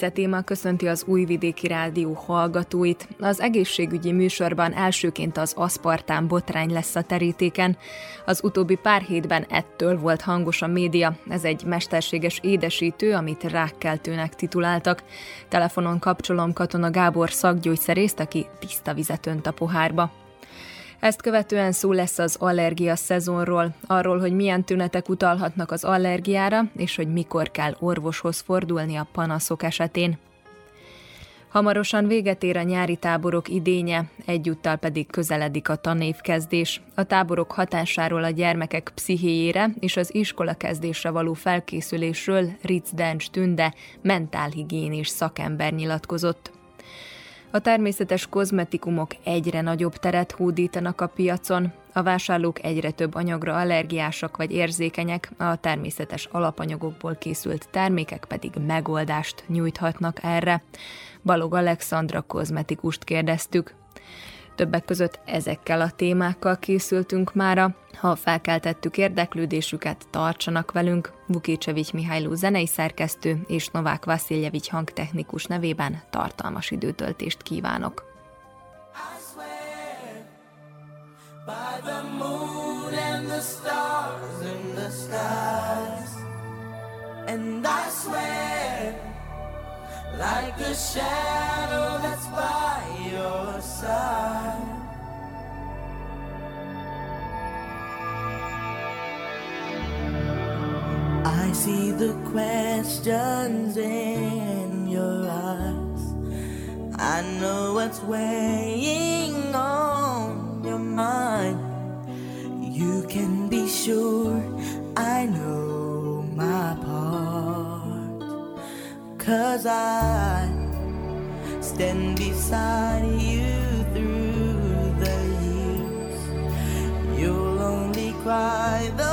Fice téma köszönti az Újvidéki Rádió hallgatóit. Az egészségügyi műsorban elsőként az aszpartán botrány lesz a terítéken. Az utóbbi pár hétben ettől volt hangos a média. Ez egy mesterséges édesítő, amit rákkeltőnek tituláltak. Telefonon kapcsolom Katona Gábor szakgyógyszerészt, aki tiszta vizet önt a pohárba. Ezt követően szó lesz az allergia szezonról, arról, hogy milyen tünetek utalhatnak az allergiára, és hogy mikor kell orvoshoz fordulni a panaszok esetén. Hamarosan véget ér a nyári táborok idénye, egyúttal pedig közeledik a tanévkezdés. A táborok hatásáról a gyermekek pszichéjére és az iskola kezdésre való felkészülésről Ritz Dencs Tünde mentálhigiénés szakember nyilatkozott. A természetes kozmetikumok egyre nagyobb teret hódítanak a piacon, a vásárlók egyre több anyagra allergiásak vagy érzékenyek, a természetes alapanyagokból készült termékek pedig megoldást nyújthatnak erre. Balog Alexandra kozmetikust kérdeztük. Többek között ezekkel a témákkal készültünk mára. Ha felkeltettük érdeklődésüket, tartsanak velünk. Vukicevics Mihályló zenei szerkesztő és Novák Vasiljevics hangtechnikus nevében tartalmas időtöltést kívánok. And I swear like the shadow that's by your side. I see the questions in your eyes. I know what's weighing on your mind. You can be sure I know my part. Cause I stand beside you through the years. You'll only cry those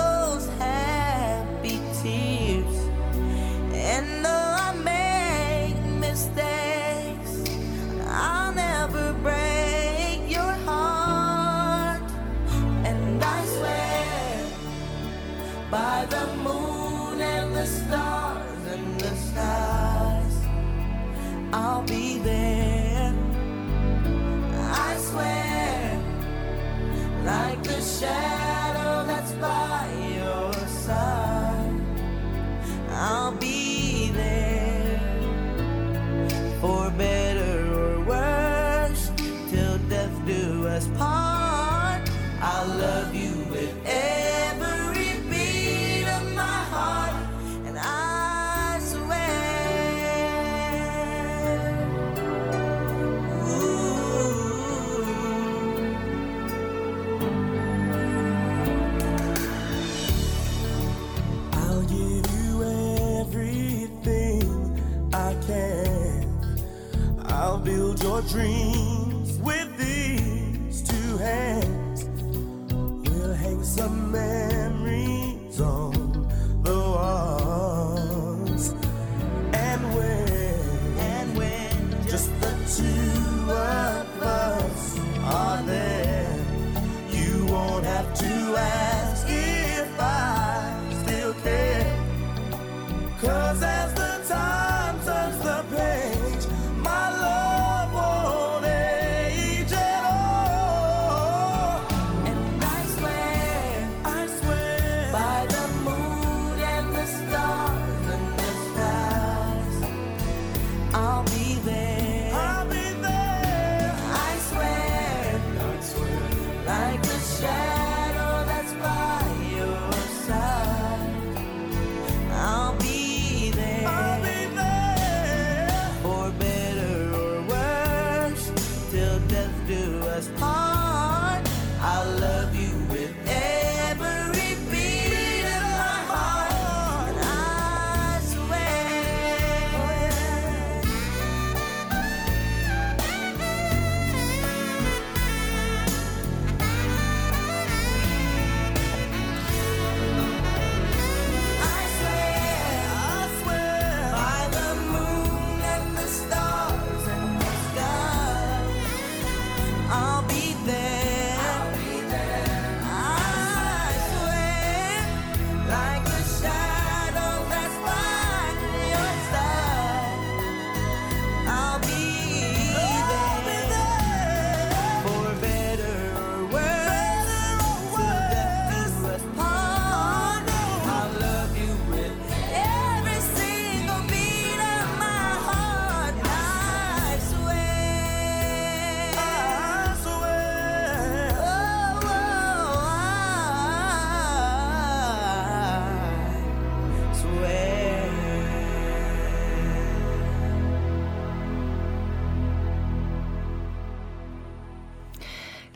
dream.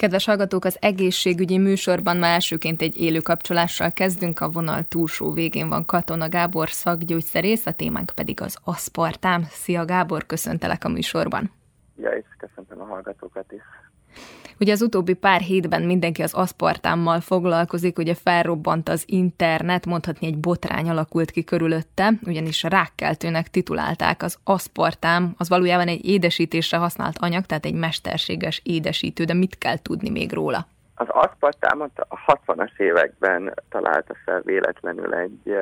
Kedves hallgatók, az egészségügyi műsorban már elsőként egy élő kapcsolással kezdünk. A vonal túlsó végén van Katona Gábor szakgyógyszerész, a témánk pedig az aszpartám. Szia Gábor, köszöntelek a műsorban. Ja, és köszöntöm a hallgatókat is. Ugye az utóbbi pár hétben mindenki az aszpartámmal foglalkozik, ugye felrobbant az internet, mondhatni egy botrány alakult ki körülötte, ugyanis rákkeltőnek titulálták az aszpartám, az valójában egy édesítésre használt anyag, tehát egy mesterséges édesítő, de mit kell tudni még róla? Az aszpartámot a 60-as években találta fel véletlenül egy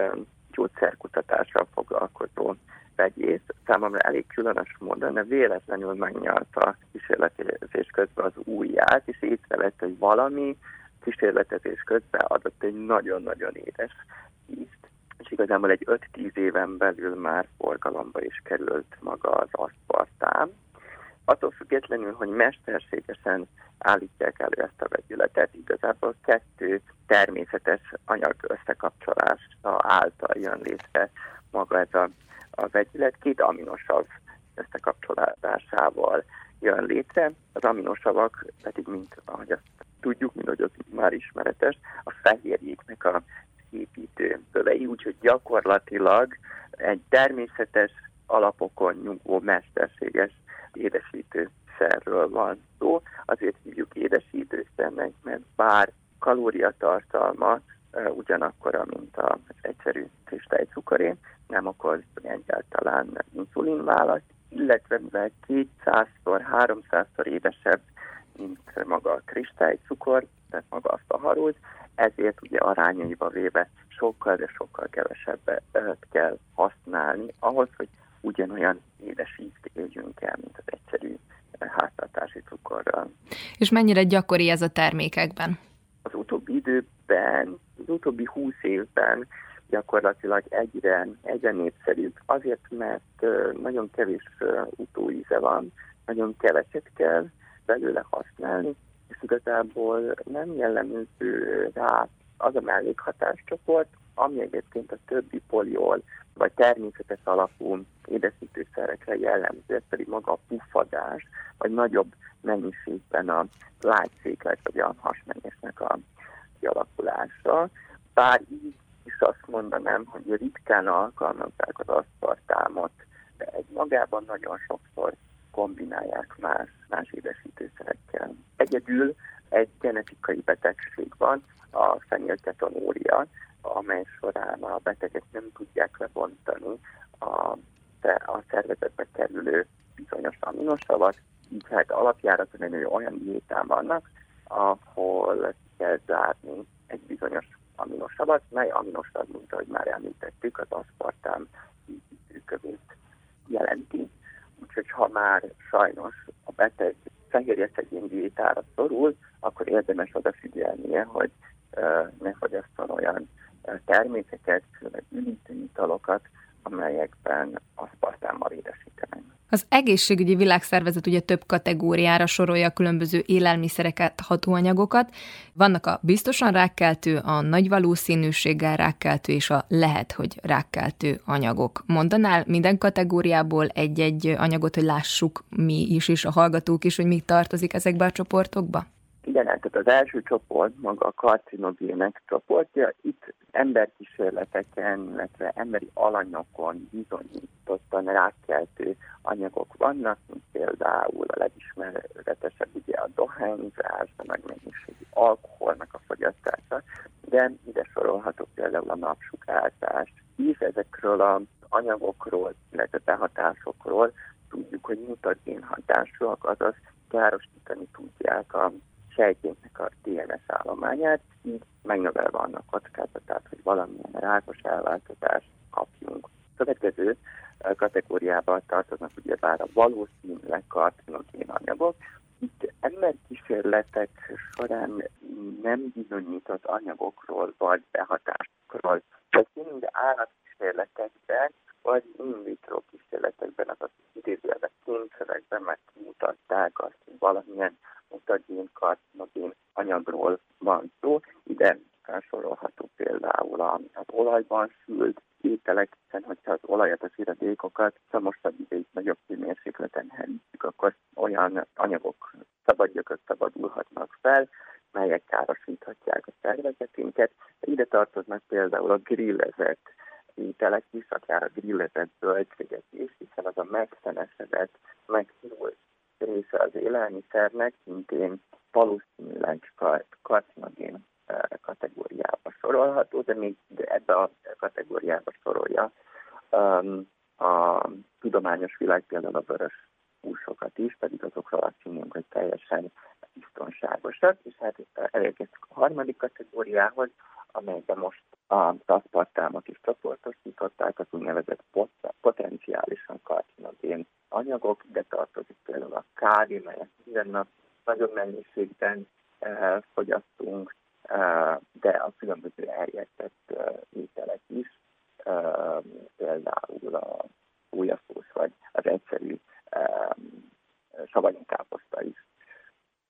gyógyszerkutatással foglalkozó vegyész számomra elég különös módon, de véletlenül megnyalta kísérletezés közben az ujját, és észrevett, hogy valami kísérletezés közben adott egy nagyon-nagyon édes ízt. És igazából egy 5-10 éven belül már forgalomba is került maga az aszpartám. Attól függetlenül, hogy mesterségesen állítják elő ezt a vegyületet, igazából kettő természetes anyag összekapcsolása által jön létre maga ez a a vegyület két aminosav összekapcsolódásával jön létre. Az aminosavak pedig, mint ahogy azt tudjuk, mint hogy az már ismeretes, a fehérjéknek a építő tövei, úgyhogy gyakorlatilag egy természetes alapokon nyugvó mesterséges édesítőszerről van szó. Azért hívjuk édesítőszernek, mert bár kalóriatartalma ugyanakkor, mint az egyszerű kristálycukoré, nem okoz egyáltalán insulinválaszt, illetve mivel 200-szor, 300-szor édesebb, mint maga a kristálycukor, tehát maga a szaharóz, ezért ugye arányaiba véve sokkal, de sokkal kevesebbet kell használni ahhoz, hogy ugyanolyan édes ízt éljünk el, mint az egyszerű háztartási cukorral. És mennyire gyakori ez a termékekben? Az utóbbi időben, az utóbbi húsz évben gyakorlatilag egyre, egyre népszerűbb. Azért, mert nagyon kevés utóíze van, nagyon keveset kell belőle használni, és igazából nem jellemző rá az a mellékhatáscsoport, ami egyébként a többi poliol vagy természetes alapú édesítőszerekre jellemző, ez pedig maga a puffadás, vagy nagyobb mennyiségben a lágyszéklet, vagy a hasmenyesnek a kialakulása. Bár így is azt mondanám, hogy ritkán alkalmazzák az aszpartámot, de egy magában nagyon sokszor kombinálják más, más édesítőszerekkel. Egyedül egy genetikai betegség van, a fenilketonúria, amely során a betegek nem tudják lebontani a, a szervezetbe kerülő bizonyos aminosavat, így hát alapjáraton olyan diétán vannak, ahol kell zárni egy bizonyos aminosavat, mely aminosav, mint ahogy már említettük, az aszpartám kövét jelenti. Úgyhogy ha már sajnos a beteg fehérje szegény diétára szorul, akkor érdemes odafigyelnie, hogy ne fogyasszon olyan termékeket, főleg üdítő italokat, amelyekben aszpartámmal édesítenek. Az egészségügyi világszervezet ugye több kategóriára sorolja a különböző élelmiszereket, hatóanyagokat. Vannak a biztosan rákkeltő, a nagy valószínűséggel rákkeltő és a lehet, hogy rákkeltő anyagok. Mondanál minden kategóriából egy-egy anyagot, hogy lássuk mi is, és a hallgatók is, hogy mi tartozik ezekbe a csoportokba? Igen, tehát az első csoport, maga a karcinogének csoportja, itt emberkísérleteken, illetve emberi alanyokon bizonyítottan rákkeltő anyagok vannak, mint például a legismeretesebb ugye a dohányzás, a nagy mennyiségű alkoholnak a fogyasztása, de ide sorolhatok például a napsugárzás. És ezekről az anyagokról, illetve behatásokról tudjuk, hogy mutagén hatásúak, azaz károsítani tudják a sejtjénknek a DNS állományát, így megnövelve annak kockázatát, hogy valamilyen rákos elváltozást kapjunk. Következő kategóriába tartoznak ugyebár a valószínűleg karcinogén anyagok. Itt emberkísérletek során nem bizonyított anyagokról vagy behatásokról beszélünk, de állatkísérletekben vagy in vitro kísérletekben, azaz idézőjelben kényszerekben megmutatták azt, hogy valamilyen mutagén, karcinogén anyagról van szó. Ide felsorolható például az olajban sült ételek, hiszen hogyha az olajat, a síradékokat szamosabb ideig nagyobb hőmérsékleten hűtjük, akkor olyan anyagok, szabadgyökök szabadulhatnak fel, melyek károsíthatják a szervezetünket. Ide tartoznak például a grillezett ételek a grillezett zöldséget is, hiszen az a megszenesedett, megszínult része az élelmiszernek szintén valószínűleg karcinogén kategóriába sorolható, de még ebbe a kategóriába sorolja um, a tudományos világ például a vörös húsokat is, pedig azokról azt mondjuk, hogy teljesen biztonságosak, és hát elérkeztük a harmadik kategóriához, amelyben most a aszpartámot is csoportosították, az úgynevezett pot- potenciálisan karcinogén anyagok, de tartozik például a kávé, melyet minden nap nagyon mennyiségben eh, fogyasztunk, de a különböző eljettett ételek is, például a újaszós vagy az egyszerű savanyú káposzta is.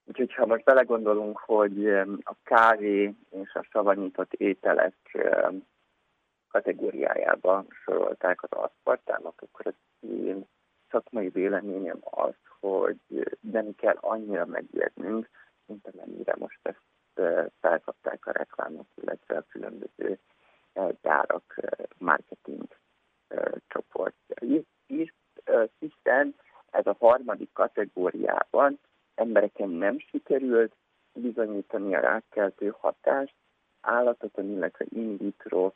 Úgyhogy ha most belegondolunk, hogy a kávé és a savanyított ételek kategóriájába sorolták az aszpartámok, akkor az én szakmai véleményem az, hogy nem kell annyira megijednünk, mint amennyire most ezt felkapták a reklámok, illetve a különböző gyárak marketing csoportjai. Is, hiszen ez a harmadik kategóriában embereken nem sikerült bizonyítani a rákkeltő hatást, állatokon, illetve in vitro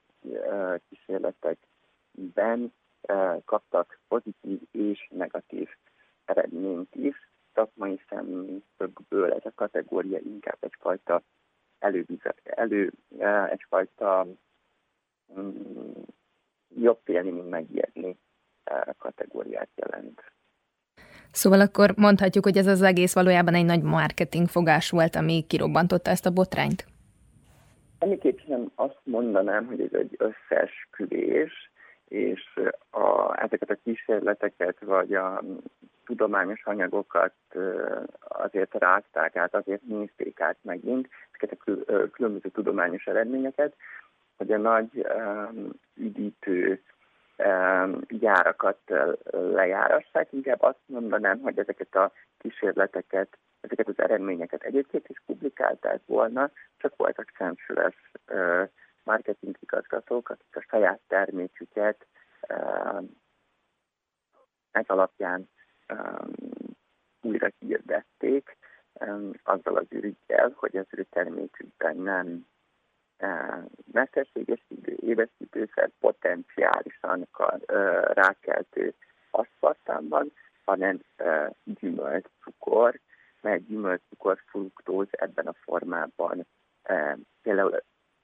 kísérletekben kaptak pozitív és negatív eredményt is, szakmai szemszögből ez a kategória inkább egyfajta elővizet, elő, egyfajta mm, jobb félni, mint megijedni kategóriát jelent. Szóval akkor mondhatjuk, hogy ez az egész valójában egy nagy marketing fogás volt, ami kirobbantotta ezt a botrányt? Semmiképp sem azt mondanám, hogy ez egy összeesküvés, és a, ezeket a kísérleteket, vagy a tudományos anyagokat azért rázták át, azért nézték át megint, ezeket a különböző tudományos eredményeket, hogy a nagy üdítő gyárakat lejárassák. Inkább azt mondanám, hogy ezeket a kísérleteket, ezeket az eredményeket egyébként is publikálták volna, csak voltak szemfüles marketing igazgatók, akik a saját terméküket ez alapján újra hirdették azzal az ürügyel, hogy az ő termékükben nem mesterséges idő, édesítőszer potenciálisan rákeltő aszpartámban, hanem gyümölcscukor, mert gyümölcscukor fruktóz ebben a formában például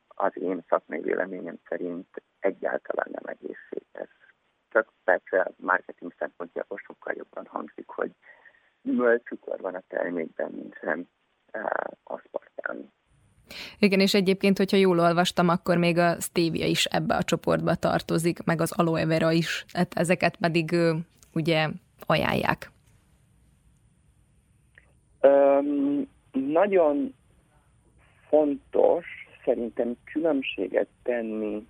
az én szakmai véleményem szerint egyáltalán nem egészséges. Csak persze marketing szempontjából sokkal jobban hangzik, hogy gyümölcscukor van a termékben, mint sem aszpartán. Igen, és egyébként, hogyha jól olvastam, akkor még a stevia is ebbe a csoportba tartozik, meg az aloe vera is, hát ezeket pedig ugye ajánlják. Um, nagyon fontos szerintem különbséget tenni,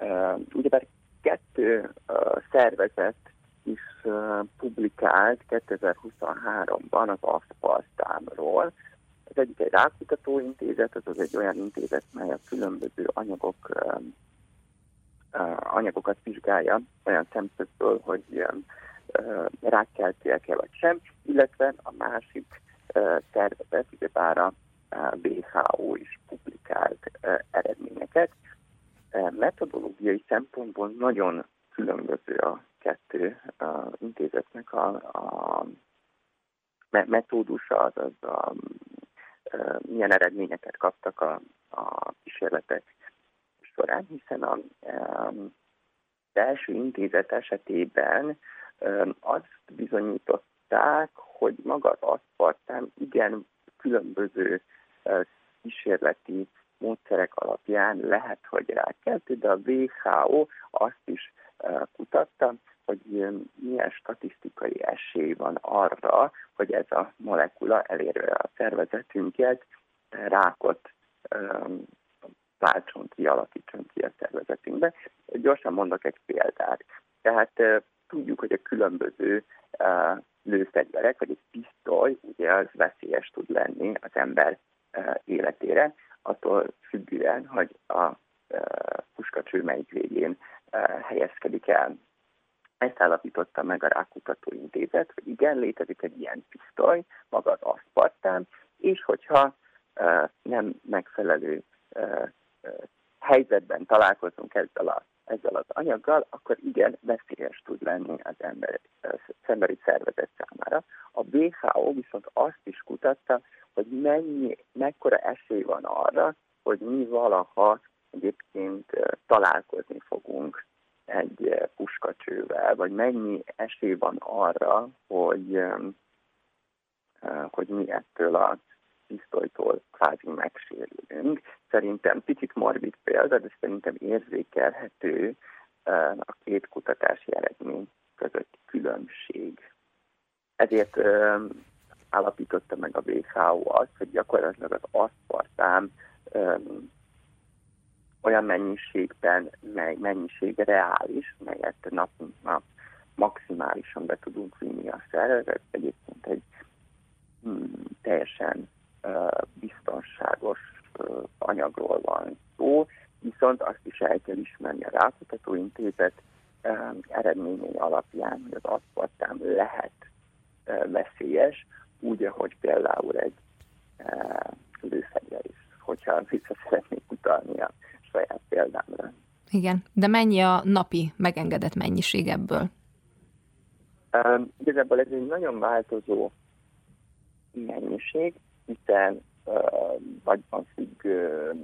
uh, ugyebár kettő uh, szervezet is uh, publikált 2023-ban az aszpartámról. Ez egyik egy rákutatóintézet, ez az egy olyan intézet, mely a különböző anyagok, anyagokat vizsgálja olyan szemszögből, hogy rákkeltőek-e vagy sem, illetve a másik szervezet, ugyebár a WHO is publikált eredményeket. Metodológiai szempontból nagyon különböző a kettő intézetnek a, a metódusa, azaz a, milyen eredményeket kaptak a, a kísérletek során, hiszen a, a, az első intézet esetében azt bizonyították, hogy maga az aszpartán igen különböző kísérleti módszerek alapján lehet, hogy rákeltő, de a WHO azt is kutatta, hogy milyen statisztikai esély van arra, hogy ez a molekula elérve a szervezetünket rákot váltson ki, alakítson ki a szervezetünkbe. Gyorsan mondok egy példát. Tehát tudjuk, hogy a különböző lőfegyverek, vagy egy pisztoly, ugye az veszélyes tud lenni az ember életére, attól függően, hogy a puskacső melyik végén helyezkedik el. Ezt állapította meg a Rákutató Intézet, hogy igen, létezik egy ilyen pisztoly, maga az aszpartán, és hogyha nem megfelelő helyzetben találkozunk ezzel, a, ezzel az anyaggal, akkor igen, veszélyes tud lenni az ember, emberi szervezet számára. A WHO viszont azt is kutatta, hogy mennyi, mekkora esély van arra, hogy mi valaha egyébként találkozni fogunk egy puskacsővel, vagy mennyi esély van arra, hogy, hogy mi ettől a pisztolytól kvázi megsérülünk. Szerintem picit morbid példa, de szerintem érzékelhető a két kutatási eredmény közötti különbség. Ezért állapította meg a WHO azt, hogy gyakorlatilag az aszpartám olyan mennyiségben, mely mennyiség reális, melyet nap nap maximálisan be tudunk vinni a szervezet. Egyébként egy hmm, teljesen uh, biztonságos uh, anyagról van szó, viszont azt is el kell ismerni a Rákutatóintézet uh, eredményei alapján, hogy az aszpartám lehet uh, veszélyes, úgy, ahogy például egy uh, lőfegyver is, hogyha vissza szeretnék utalni a saját példámra. Igen, de mennyi a napi megengedett mennyiség ebből? Um, igazából ez egy nagyon változó mennyiség, hiszen uh, nagyban függ uh,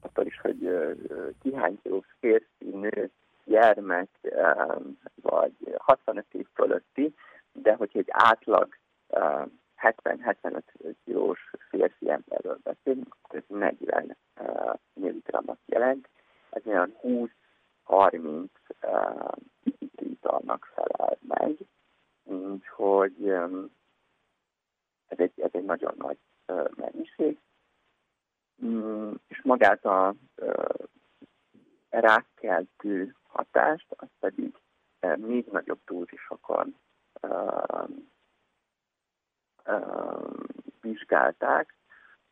attól is, hogy uh, ki hány kilós férfi, nő, gyermek, vagy 65 év fölötti, de hogyha egy átlag uh, 70-75 kilós férfi emberről beszélünk, ez 40 uh, milligramot jelent. Ez olyan 20-30 uh, italnak felel meg, úgyhogy um, ez egy, ez egy nagyon nagy uh, mennyiség. Um, és magát a uh, rákkeltő hatást, az pedig uh, még nagyobb dózisokon uh, vizsgálták,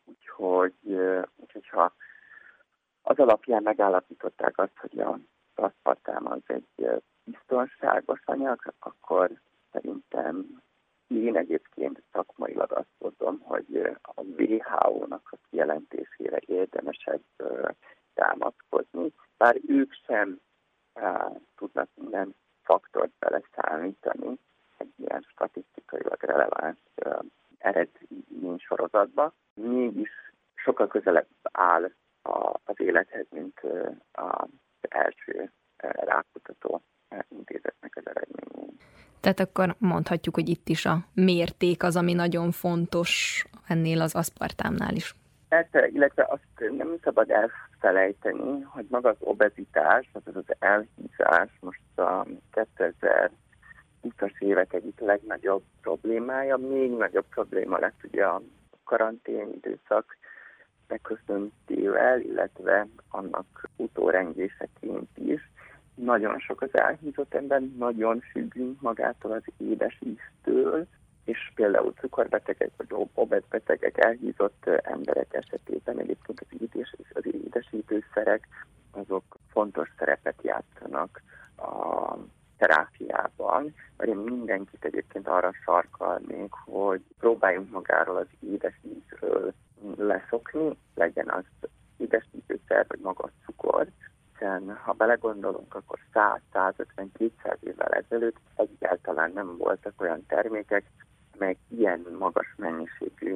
úgyhogy, úgyhogy ha az alapján megállapították azt, hogy a aszpartám az egy biztonságos anyag, akkor szerintem én egyébként szakmailag azt mondom, hogy a WHO-nak a kijelentésére érdemesebb támaszkodni, bár ők sem tudnak minden faktort beleszámítani, egy ilyen statisztikailag releváns eredmény sorozatba, mégis sokkal közelebb áll a, az élethez, mint az első rákutató intézetnek az eredményei. Tehát akkor mondhatjuk, hogy itt is a mérték az, ami nagyon fontos ennél az aszpartámnál is. Persze, illetve azt nem szabad elfelejteni, hogy maga az obezitás, az az elhízás most a 2000 20-as évek egyik legnagyobb problémája. Még nagyobb probléma lett ugye a karantén időszak beköszöntével, illetve annak utórengéseként is. Nagyon sok az elhízott ember, nagyon függünk magától az édes íztől, és például cukorbetegek vagy obetbetegek, elhízott emberek esetében egyébként az, édes, az édesítőszerek azok fontos szerepet játszanak a terápiában, vagy én mindenkit egyébként arra sarkalnék, hogy próbáljunk magáról az édes ízről leszokni, legyen az édes ízőszer, vagy magas cukor, hiszen ha belegondolunk, akkor 100-150-200 évvel ezelőtt egyáltalán nem voltak olyan termékek, amelyek ilyen magas mennyiségű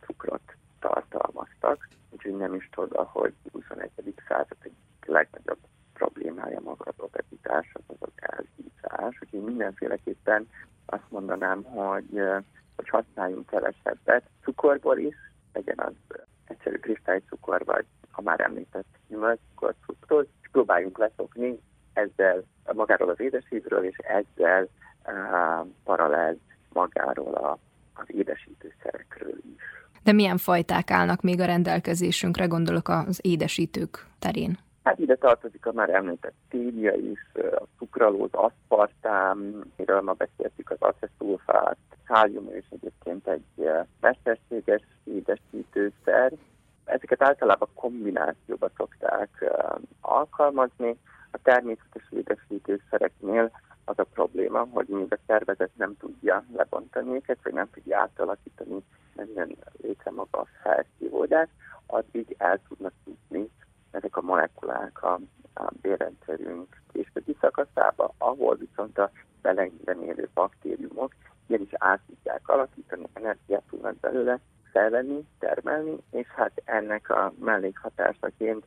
cukrot tartalmaztak, úgyhogy nem is tudom, hogy 21. század egyik legnagyobb problémája maga az obezitás, az az elhízás. Úgyhogy mindenféleképpen azt mondanám, hogy, hogy használjunk kevesebbet cukorból is, legyen az egyszerű kristálycukor, vagy a már említett gyümölcscukor, cukrot, és próbáljunk leszokni ezzel magáról az édesítről, és ezzel uh, paralel magáról a, az édesítőszerekről is. De milyen fajták állnak még a rendelkezésünkre, gondolok az édesítők terén? Hát ide tartozik a már említett tévia is, a szukralóz, aszpartám, miről ma beszéltük, az aceszulfát, kálium és egyébként egy mesterséges édesítőszer. Ezeket általában kombinációba szokták alkalmazni. A természetes édesítőszereknél az a probléma, hogy még a szervezet nem tudja lebontani őket, vagy nem tudja átalakítani, nem jön létre maga a felszívódás, addig el tudnak jutni ezek a molekulák a, a bérrendszerünk későbbi szakaszába, ahol viszont a belegben élő baktériumok igenis át tudják alakítani, energiát tudnak belőle felvenni, termelni, és hát ennek a mellékhatásaként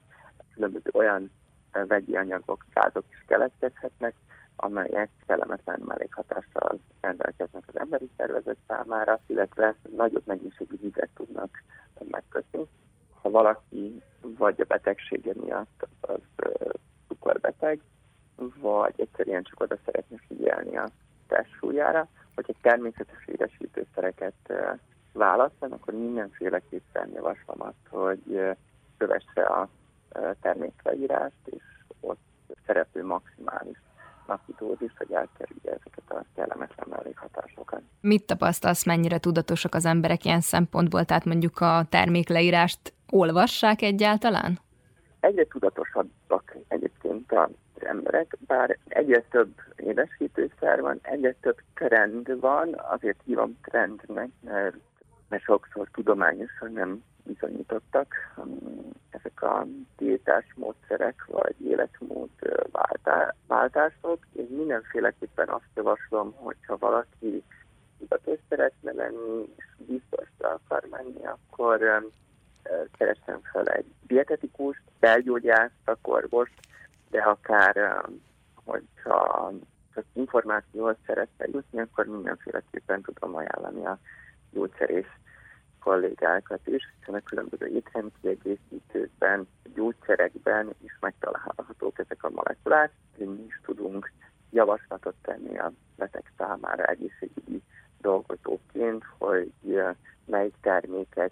különböző olyan vegyi anyagok, gázok is keletkezhetnek, amelyek kellemetlen mellékhatással rendelkeznek az emberi szervezet számára, illetve nagyobb mennyiségű vizet tudnak megkötni. Ha valaki vagy a betegsége miatt az cukorbeteg, vagy egyszerűen csak oda szeretne figyelni a testsúlyára, egy természetes édesítőszereket választan, akkor mindenféleképpen javaslom azt, hogy kövesse a termékleírást, és ott szereplő maximális napi dózis, hogy elkerülje ezeket a kellemetlen mellékhatásokat. Mit tapasztalsz, mennyire tudatosak az emberek ilyen szempontból, tehát mondjuk a termékleírást olvassák egyáltalán? Egyre tudatosabbak egyébként az emberek, bár egyre több édesítőszer van, egyre több trend van, azért hívom trendnek, mert, mert sokszor tudományosan nem bizonyítottak ezek a tiltás módszerek vagy életmód váltások. Én mindenféleképpen azt javaslom, hogyha valaki tudatos szeretne lenni, és biztos akar menni, akkor keresem fel egy dietetikust, belgyógyászt, orvost, de akár, hogyha csak információhoz szeretne jutni, akkor mindenféleképpen tudom ajánlani a gyógyszerész kollégákat is, hiszen a különböző étrendkiegészítőkben, gyógyszerekben is megtalálhatók ezek a molekulák, mi is tudunk javaslatot tenni a beteg számára egészségügyi dolgozóként, hogy melyik terméket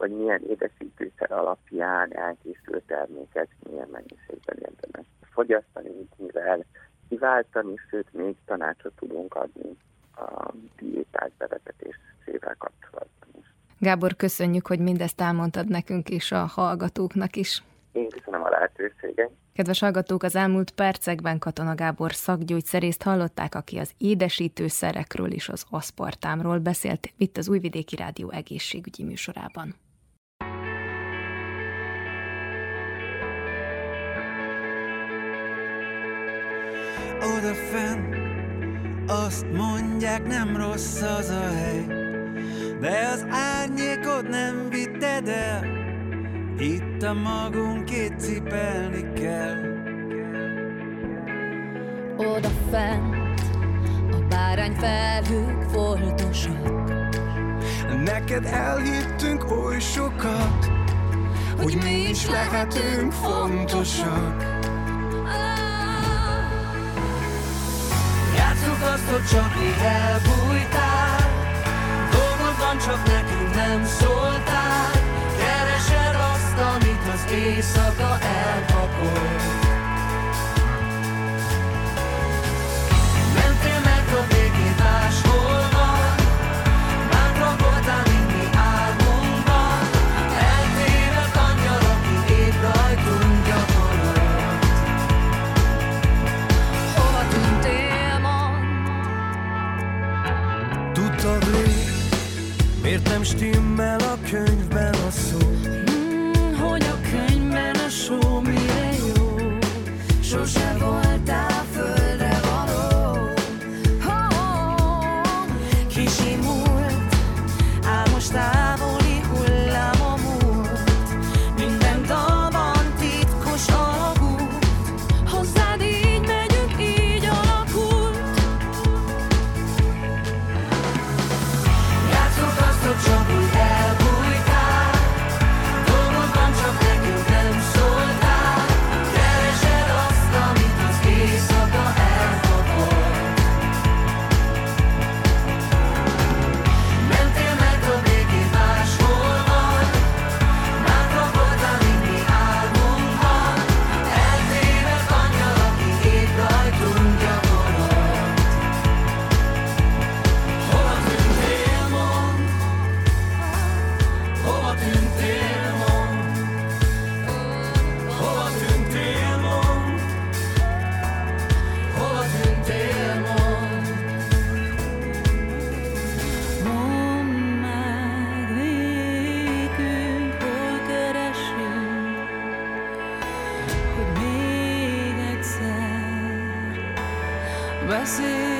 vagy milyen édesítőszer alapján elkészült terméket milyen mennyiségben érdemes fogyasztani, mivel kiváltani, sőt még tanácsot tudunk adni a diétás bevezetésével kapcsolatban is. Gábor, köszönjük, hogy mindezt elmondtad nekünk és a hallgatóknak is. Én köszönöm a lehetőséget. Kedves hallgatók, az elmúlt percekben Katona Gábor szakgyógyszerészt hallották, aki az édesítőszerekről és az aszpartámról beszélt itt az Újvidéki Rádió egészségügyi műsorában. Oda fenn, azt mondják nem rossz az a hely, de az árnyékot nem vitted el, itt a magunkét cipelni kell. Oda fent, a bárány felhők foltosak. Neked elhittünk oly sokat, hogy mi is lehetünk fontosak. Játsszuk azt, hogy csak így elbújtál, dolgozom csak nekünk nem szóltál, keresed azt, amit az éjszaka elpakol. Nem stimmel a könyvben Blessed.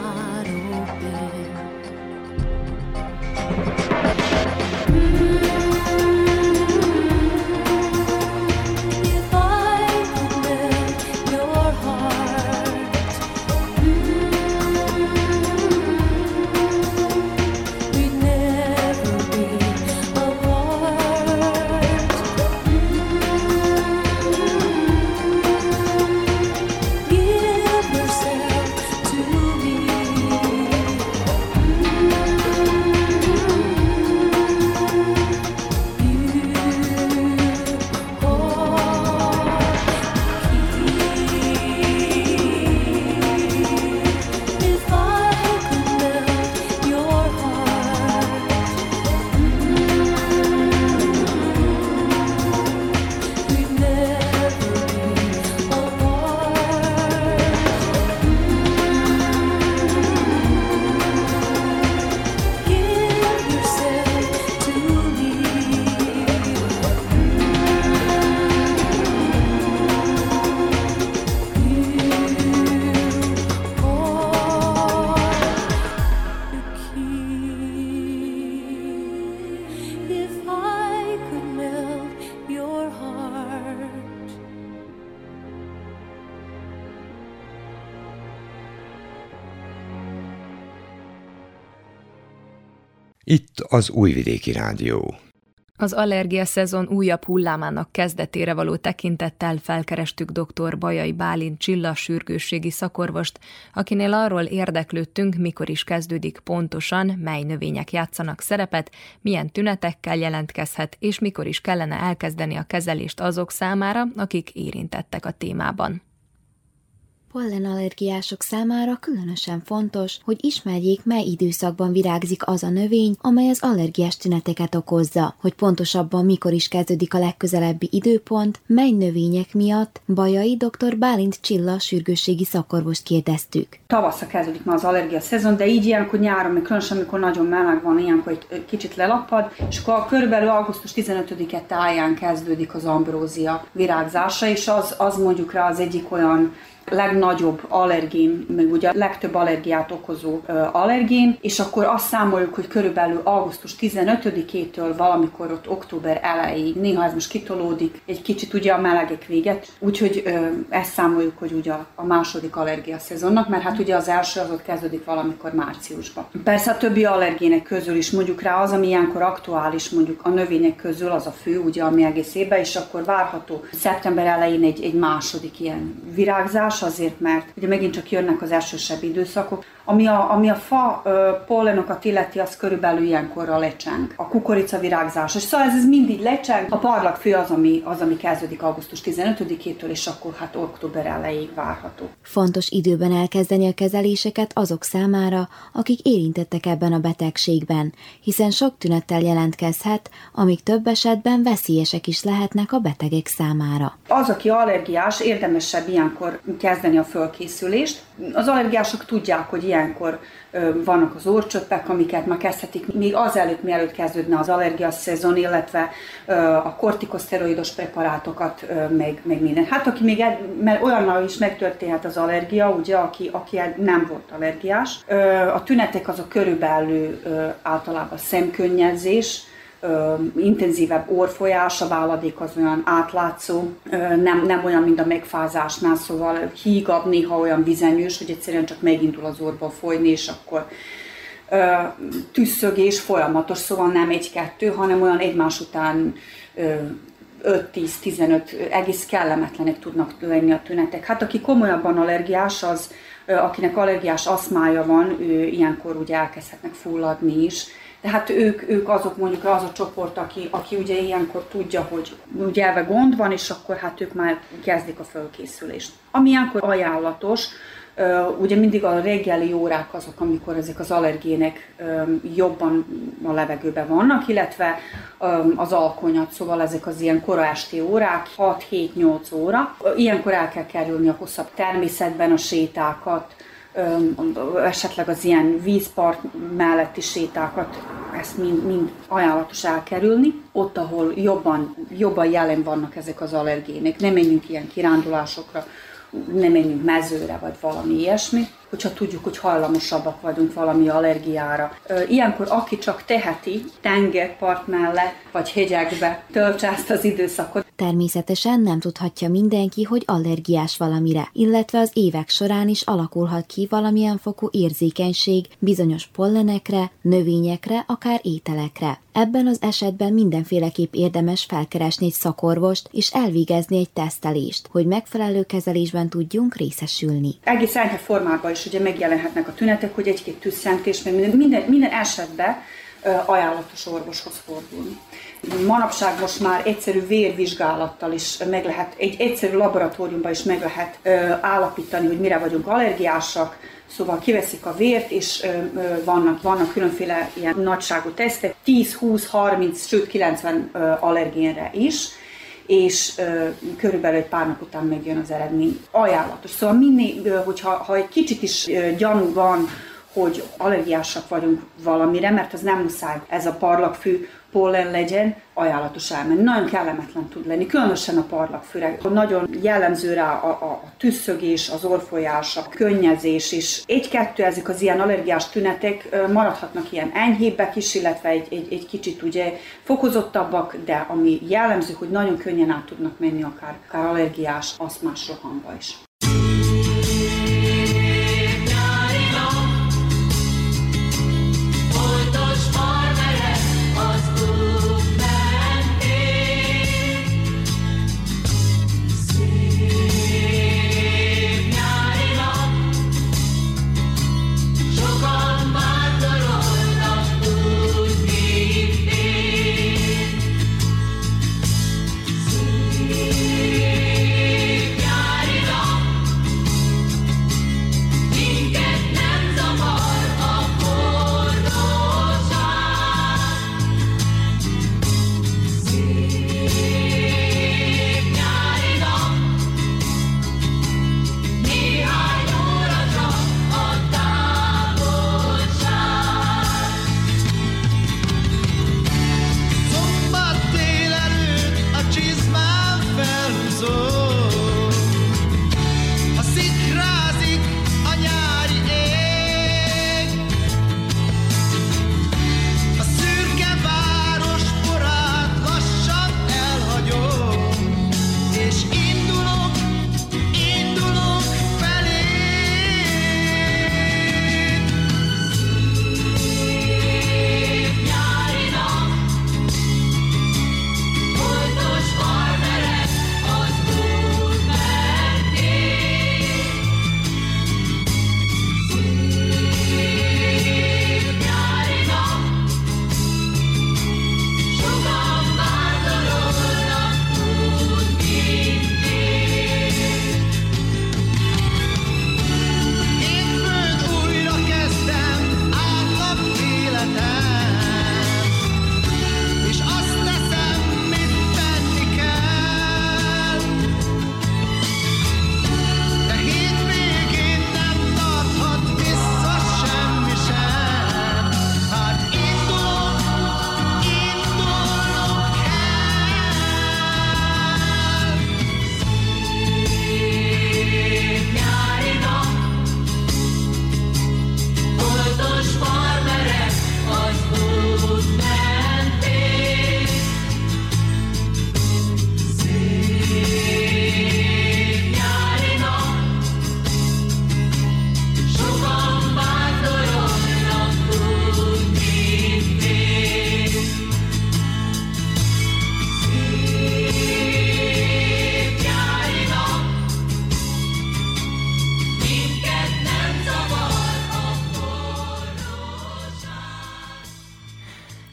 night. Az Újvidéki Rádió. Az allergia szezon újabb hullámának kezdetére való tekintettel felkerestük dr. Bajai Bálint Csilla sürgősségi szakorvost, akinél arról érdeklődtünk, mikor is kezdődik pontosan, mely növények játszanak szerepet, milyen tünetekkel jelentkezhet, és mikor is kellene elkezdeni a kezelést azok számára, akik érintettek a témában. Pollenallergiások számára különösen fontos, hogy ismerjék, mely időszakban virágzik az a növény, amely az allergiás tüneteket okozza, hogy pontosabban mikor is kezdődik a legközelebbi időpont, mely növények miatt Bajai dr. Bálint Csilla sürgősségi szakorvost kérdeztük. tavasszal kezdődik már az allergia szezon, de így ilyenkor nyáron, még különösen amikor nagyon meleg van, ilyenkor egy kicsit lelappad, és akkor körülbelül augusztus 15-e táján kezdődik az ambrózia virágzása, és az, az mondjuk rá az egyik olyan legnagyobb allergén, meg ugye legtöbb allergiát okozó allergén, és akkor azt számoljuk, hogy körülbelül augusztus 15-től valamikor ott október elejéig, néha ez most kitolódik, egy kicsit ugye a melegek véget, úgyhogy ö, ezt számoljuk, hogy ugye a második allergia szezonnak, mert hát ugye az első az ott kezdődik valamikor márciusban. Persze a többi allergének közül is mondjuk rá az, ami ilyenkor aktuális, mondjuk a növények közül az a fő, ugye, ami egész évben, és akkor várható szeptember elején egy, egy második ilyen virágzás, azért, mert ugye megint csak jönnek az elsősebb időszakok, ami a, ami a fa ö, pollenokat illeti, az körülbelül ilyenkorra lecseng. A kukorica virágzás. És szóval ez, ez mindig lecseng. A parlagfő az, ami, az, ami kezdődik augusztus 15-től, és akkor hát október elejéig várható. Fontos időben elkezdeni a kezeléseket azok számára, akik érintettek ebben a betegségben, hiszen sok tünettel jelentkezhet, amik több esetben veszélyesek is lehetnek a betegek számára. Az, aki allergiás, érdemesebb ilyenkor kezdeni a fölkészülést. Az allergiások tudják, hogy ilyenkor vannak az orcsöppek, amiket már kezdhetik még azelőtt, mielőtt kezdődne az allergia szezon, illetve a kortikoszteroidos preparátokat, meg, meg minden. Hát aki még, mert olyannal is megtörténhet az allergia, ugye, aki, aki nem volt allergiás. A tünetek azok körülbelül általában szemkönnyezés, ö, intenzívebb orfolyás, a váladék az olyan átlátszó, ö, nem, nem olyan, mint a megfázásnál, szóval hígabb, néha olyan vizenyős, hogy egyszerűen csak megindul az orból folyni, és akkor ö, tüsszögés folyamatos, szóval nem egy-kettő, hanem olyan egymás után ö, 5-10-15 egész kellemetlenek tudnak lenni a tünetek. Hát aki komolyabban allergiás, az akinek allergiás aszmája van, ő ilyenkor ugye elkezdhetnek fulladni is, tehát ők, ők azok mondjuk az a csoport, aki, aki ugye ilyenkor tudja, hogy ugye elve gond van, és akkor hát ők már kezdik a fölkészülést. Ami ilyenkor ajánlatos, ugye mindig a reggeli órák azok, amikor ezek az allergének jobban a levegőben vannak, illetve az alkonyat, szóval ezek az ilyen kora esti órák, 6-7-8 óra. Ilyenkor el kell kerülni a hosszabb természetben a sétákat, esetleg az ilyen vízpart melletti sétákat, ezt mind, mind ajánlatos elkerülni. Ott, ahol jobban, jobban jelen vannak ezek az allergének, nem menjünk ilyen kirándulásokra, nem menjünk mezőre, vagy valami ilyesmi. Hogyha tudjuk, hogy hajlamosabbak vagyunk valami allergiára. Ilyenkor aki csak teheti, tengerpart mellett vagy hegyekbe töltse ezt az időszakot. Természetesen nem tudhatja mindenki, hogy allergiás valamire, illetve az évek során is alakulhat ki valamilyen fokú érzékenység bizonyos pollenekre, növényekre, akár ételekre. Ebben az esetben mindenféleképp érdemes felkeresni egy szakorvost és elvégezni egy tesztelést, hogy megfelelő kezelésben tudjunk részesülni. Egész enyhe formában is ugye megjelenhetnek a tünetek, hogy egy-két tüsszentés, meg minden, minden, minden esetben ajánlatos orvoshoz fordulni. Manapság most már egyszerű vérvizsgálattal is meg lehet, egy egyszerű laboratóriumban is meg lehet állapítani, hogy mire vagyunk allergiásak, Szóval kiveszik a vért, és vannak, vannak különféle ilyen nagyságú tesztek, 10, 20, 30, sőt 90 allergénre is, és körülbelül egy pár nap után megjön az eredmény. Ajánlatos. Szóval minél, hogyha ha egy kicsit is gyanú van, hogy allergiásak vagyunk valamire, mert az nem muszáj ez a parlagfű pollen legyen, ajánlatos elmenni. Nagyon kellemetlen tud lenni, különösen a parlagfűre. Nagyon jellemző rá a, a, a tüsszögés, az orfolyás, a könnyezés is. Egy-kettő ezek az ilyen allergiás tünetek maradhatnak ilyen enyhébbek is, illetve egy, egy, egy kicsit ugye fokozottabbak, de ami jellemző, hogy nagyon könnyen át tudnak menni akár, akár allergiás aszmás rohamba is.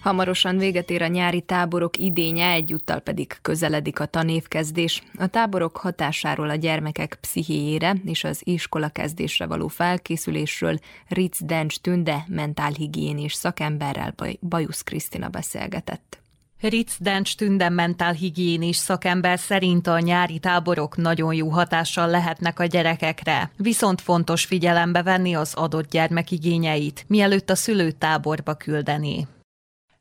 Hamarosan véget ér a nyári táborok idénye, egyúttal pedig közeledik a tanévkezdés. A táborok hatásáról a gyermekek pszichéjére és az iskola kezdésre való felkészülésről Ritz Dencs Tünde mentálhigiénés szakemberrel Bajusz Krisztina beszélgetett. Ritz Dencs Tünde mentálhigiénés szakember szerint a nyári táborok nagyon jó hatással lehetnek a gyerekekre, viszont fontos figyelembe venni az adott gyermek igényeit, mielőtt a szülőt táborba küldeni.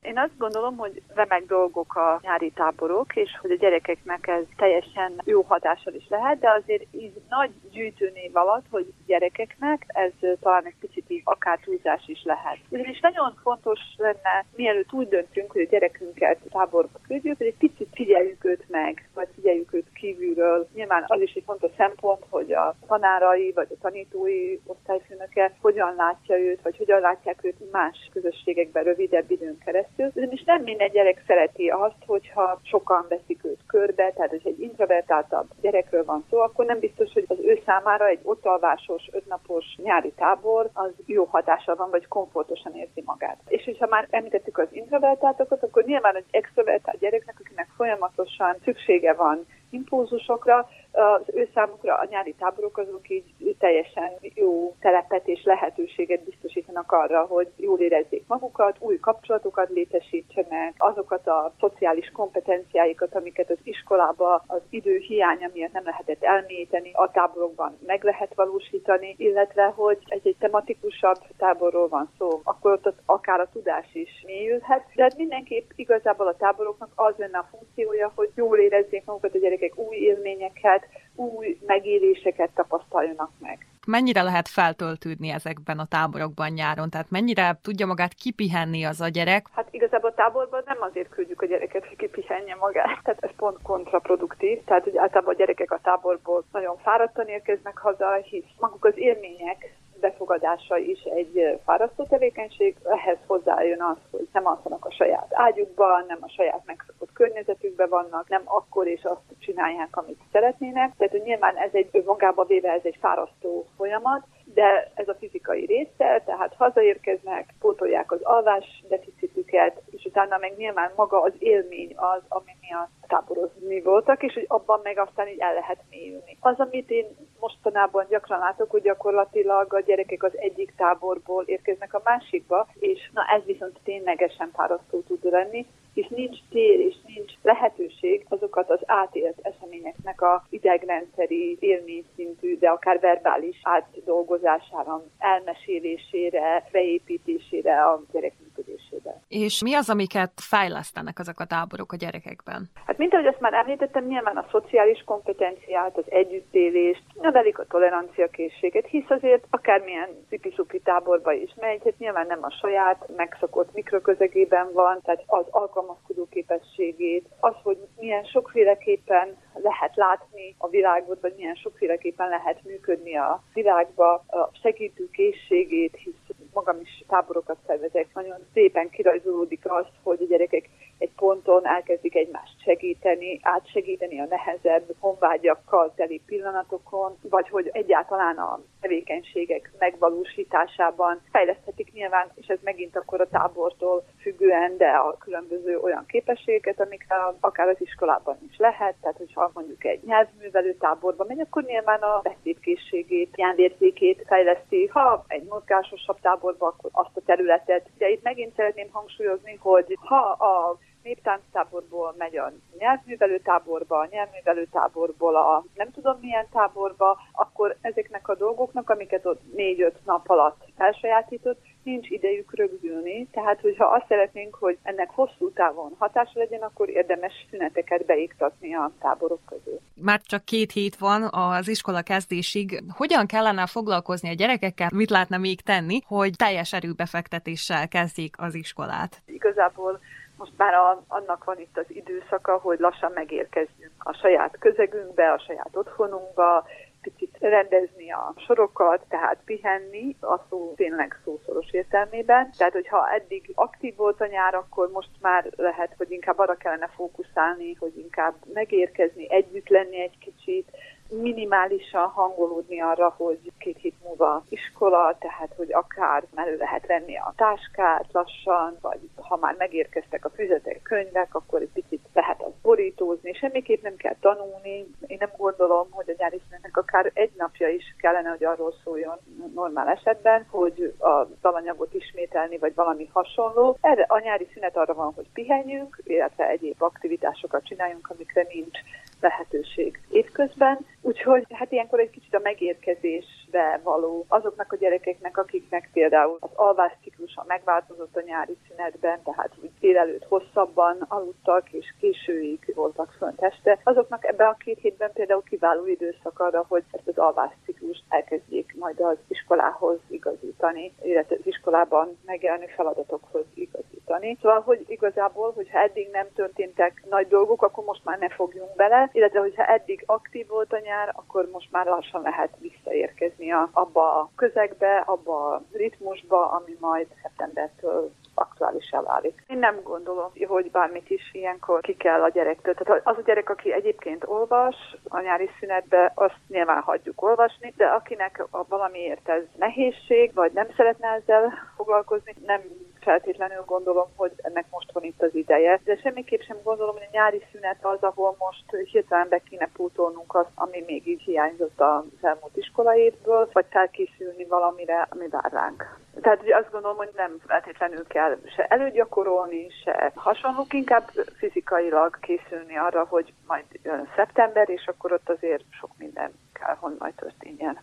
Én azt gondolom, hogy remek dolgok a nyári táborok, és hogy a gyerekeknek ez teljesen jó hatással is lehet, de azért így nagy gyűjtőnév alatt, hogy gyerekeknek ez talán egy picit így akár túlzás is lehet. Ugyanis nagyon fontos lenne, mielőtt úgy döntünk, hogy a gyerekünket táborba küldjük, hogy egy picit figyeljük őt meg, vagy figyeljük őt kívülről. Nyilván az is egy fontos szempont, hogy a tanárai, vagy a tanítói osztályfőnöke hogyan látja őt, vagy hogyan látják őt más közösségekben rövidebb időn keresztül. Ugyanis nem minden gyerek szereti azt, hogyha sokan veszik őt körbe, tehát hogy egy introvertáltabb gyerekről van szó, akkor nem biztos, hogy az ő számára egy ott alvásos, ötnapos nyári tábor az jó hatással van, vagy komfortosan érzi magát. És hogyha már említettük az introvertáltakat, akkor nyilván egy extrovertált gyereknek, akinek folyamatosan szüksége van impulzusokra, az ő számukra a nyári táborok azok így teljesen jó telepet és lehetőséget biztosítanak arra, hogy jól érezzék magukat, új kapcsolatokat létesítsenek, azokat a szociális kompetenciáikat, amiket az iskolába az idő hiánya miatt nem lehetett elmélyíteni, a táborokban meg lehet valósítani, illetve hogy egy-egy tematikusabb táborról van szó, akkor ott, akár a tudás is mélyülhet, de hát mindenképp igazából a táboroknak az lenne a funkciója, hogy jól érezzék magukat a gyerekek új élményeket, új megéléseket tapasztaljanak meg. Mennyire lehet feltöltődni ezekben a táborokban nyáron? Tehát mennyire tudja magát kipihenni az a gyerek? Hát igazából a táborban nem azért küldjük a gyereket, hogy kipihenje magát, tehát ez pont kontraproduktív, tehát hogy általában a gyerekek a táborból nagyon fáradtan érkeznek haza, hisz maguk az élmények befogadása is egy fárasztó tevékenység, ehhez hozzájön az, hogy nem alszanak a saját ágyukban, nem a saját megszokott környezetükben vannak, nem akkor és azt csinálják, amit szeretnének. Tehát hogy nyilván ez egy magába véve ez egy fárasztó folyamat, de ez a fizikai része, tehát hazaérkeznek, pótolják az alvás deficitüket, és utána meg nyilván maga az élmény az, ami miatt táborozni voltak, és hogy abban meg aztán így el lehet mélyülni. Az, amit én mostanában gyakran látok, hogy gyakorlatilag a gyerekek az egyik táborból érkeznek a másikba, és na ez viszont ténylegesen fárasztó tud lenni, és nincs tér és nincs lehetőség azokat az átélt eseményeknek a idegrendszeri élményszintű, de akár verbális átdolgozására, elmesélésére, beépítésére a gyerek működésébe. És mi az, amiket fejlesztenek ezek a táborok a gyerekekben? Hát mint ahogy azt már említettem, nyilván a szociális kompetenciát, az együttélést, növelik a toleranciakészséget, hisz azért akármilyen szipi táborba is megy, hát nyilván nem a saját megszokott mikroközegében van, tehát az alkalmazkodó képességét, az, hogy milyen sokféleképpen lehet látni a világot, vagy milyen sokféleképpen lehet működni a világba, a segítő készségét, hisz magam is táborokat szervezek, nagyon szépen kirajzolódik az, hogy a gyerekek egy ponton elkezdik egymást segíteni, átsegíteni a nehezebb honvágyakkal teli pillanatokon, vagy hogy egyáltalán a tevékenységek megvalósításában fejleszthetik nyilván, és ez megint akkor a tábortól függően, de a különböző olyan képességeket, amikre akár az iskolában is lehet, tehát hogyha mondjuk egy nyelvművelő táborba megy, akkor nyilván a beszédkészségét, nyelvérzékét fejleszti, ha egy mozgásosabb táborba, akkor azt a területet. De itt megint szeretném hangsúlyozni, hogy ha a néptánctáborból megy a nyelvművelő táborba, a nyelvművelő táborból a nem tudom milyen táborba, akkor ezeknek a dolgoknak, amiket ott négy-öt nap alatt elsajátított, nincs idejük rögzülni, tehát hogyha azt szeretnénk, hogy ennek hosszú távon hatása legyen, akkor érdemes szüneteket beiktatni a táborok közül. Már csak két hét van az iskola kezdésig. Hogyan kellene foglalkozni a gyerekekkel? Mit lehetne még tenni, hogy teljes erőbefektetéssel kezdjék az iskolát? Igazából most már a, annak van itt az időszaka, hogy lassan megérkezzünk a saját közegünkbe, a saját otthonunkba, picit rendezni a sorokat, tehát pihenni, a szó tényleg szószoros értelmében. Tehát, hogyha eddig aktív volt a nyár, akkor most már lehet, hogy inkább arra kellene fókuszálni, hogy inkább megérkezni, együtt lenni egy kicsit, minimálisan hangolódni arra, hogy két hét múlva iskola, tehát hogy akár elő lehet venni a táskát lassan, vagy ha már megérkeztek a füzetek, könyvek, akkor egy picit lehet az borítózni, semmiképp nem kell tanulni. Én nem gondolom, hogy a nyári szünetnek akár egy napja is kellene, hogy arról szóljon normál esetben, hogy a talanyagot ismételni, vagy valami hasonló. Erre a nyári szünet arra van, hogy pihenjünk, illetve egyéb aktivitásokat csináljunk, amikre nincs lehetőség évközben. Úgyhogy hát ilyenkor egy kicsit a megérkezés kezdésbe való. Azoknak a gyerekeknek, akiknek például az alvásciklusa megváltozott a nyári szünetben, tehát úgy délelőtt hosszabban aludtak, és későig voltak fönt este, azoknak ebben a két hétben például kiváló időszak arra, hogy ezt az alvásciklust elkezdjék majd az iskolához igazítani, illetve az iskolában megjelenő feladatokhoz igazítani. Szóval, hogy igazából, hogyha eddig nem történtek nagy dolgok, akkor most már ne fogjunk bele, illetve hogyha eddig aktív volt a nyár, akkor most már lassan lehet visszaérkezni a, abba a közegbe, abba a ritmusba, ami majd szeptembertől aktuálisá válik. Én nem gondolom, hogy bármit is ilyenkor ki kell a gyerektől. Tehát az a gyerek, aki egyébként olvas a nyári szünetbe, azt nyilván hagyjuk olvasni, de akinek valamiért ez nehézség, vagy nem szeretne ezzel foglalkozni, nem feltétlenül gondolom, hogy ennek most van itt az ideje. De semmiképp sem gondolom, hogy a nyári szünet az, ahol most hirtelen be kéne pótolnunk azt, ami még így hiányzott az elmúlt iskolaétből, vagy felkészülni valamire, ami vár ránk. Tehát azt gondolom, hogy nem feltétlenül kell se előgyakorolni, se hasonlók, inkább fizikailag készülni arra, hogy majd jön szeptember, és akkor ott azért sok minden kell, hogy majd történjen.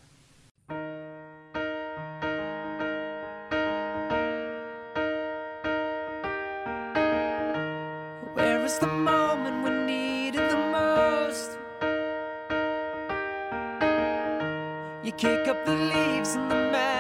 Is the moment we need it the most? You kick up the leaves in the magic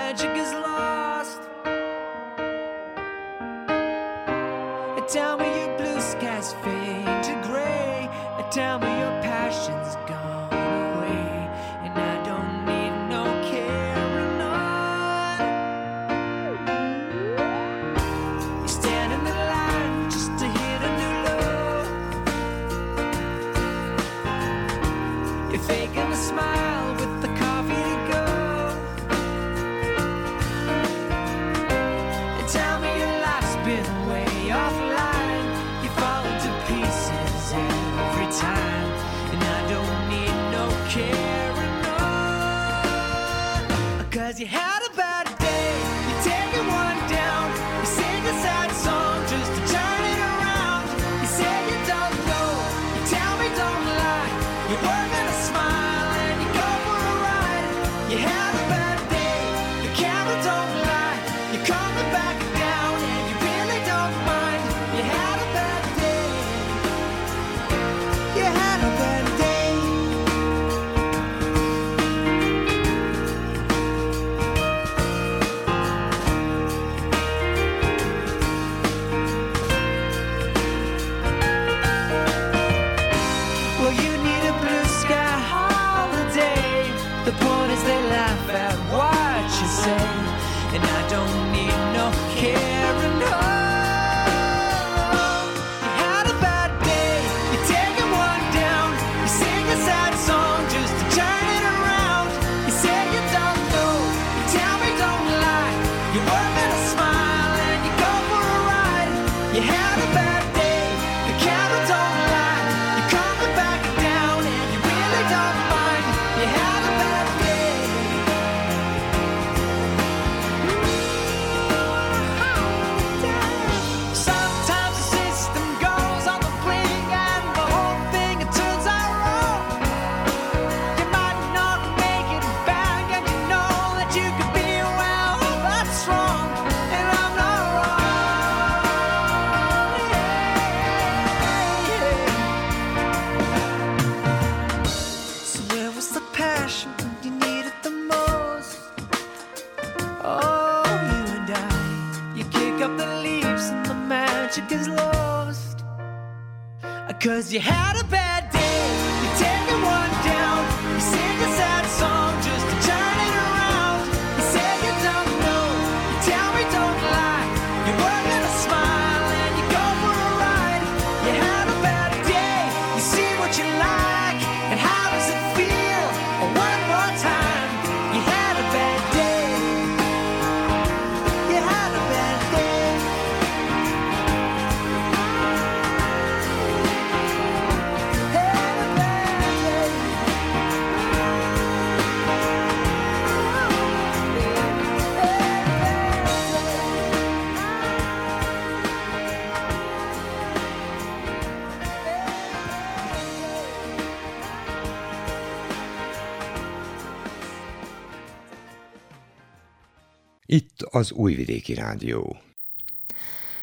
az Újvidéki Rádió.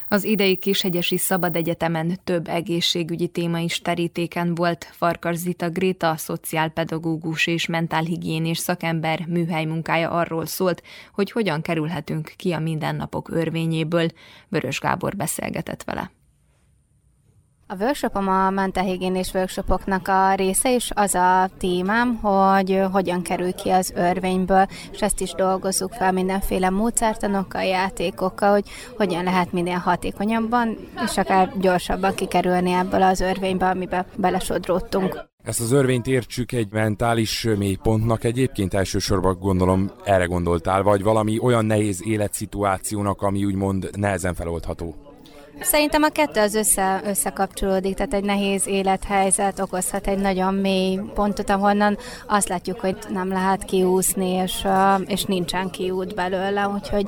Az idei Kishegyesi Szabad Egyetemen több egészségügyi téma is terítéken volt. Farkas Zita Gréta, szociálpedagógus és mentálhigiénés szakember műhely munkája arról szólt, hogy hogyan kerülhetünk ki a mindennapok örvényéből. Vörös Gábor beszélgetett vele. A workshopom a mentálhigiénés workshopoknak a része, és az a témám, hogy hogyan kerül ki az örvényből, és ezt is dolgozzuk fel mindenféle módszertanokkal, játékokkal, hogy hogyan lehet minél hatékonyabban, és akár gyorsabban kikerülni ebből az örvénybe, amiben belesodródtunk. Ezt az örvényt értsük egy mentális mélypontnak egyébként elsősorban gondolom erre gondoltál, vagy valami olyan nehéz életszituációnak, ami úgymond nehezen feloldható. Szerintem a kettő az össze, összekapcsolódik, tehát egy nehéz élethelyzet okozhat egy nagyon mély pontot, ahonnan azt látjuk, hogy nem lehet kiúszni, és, és nincsen kiút belőle, úgyhogy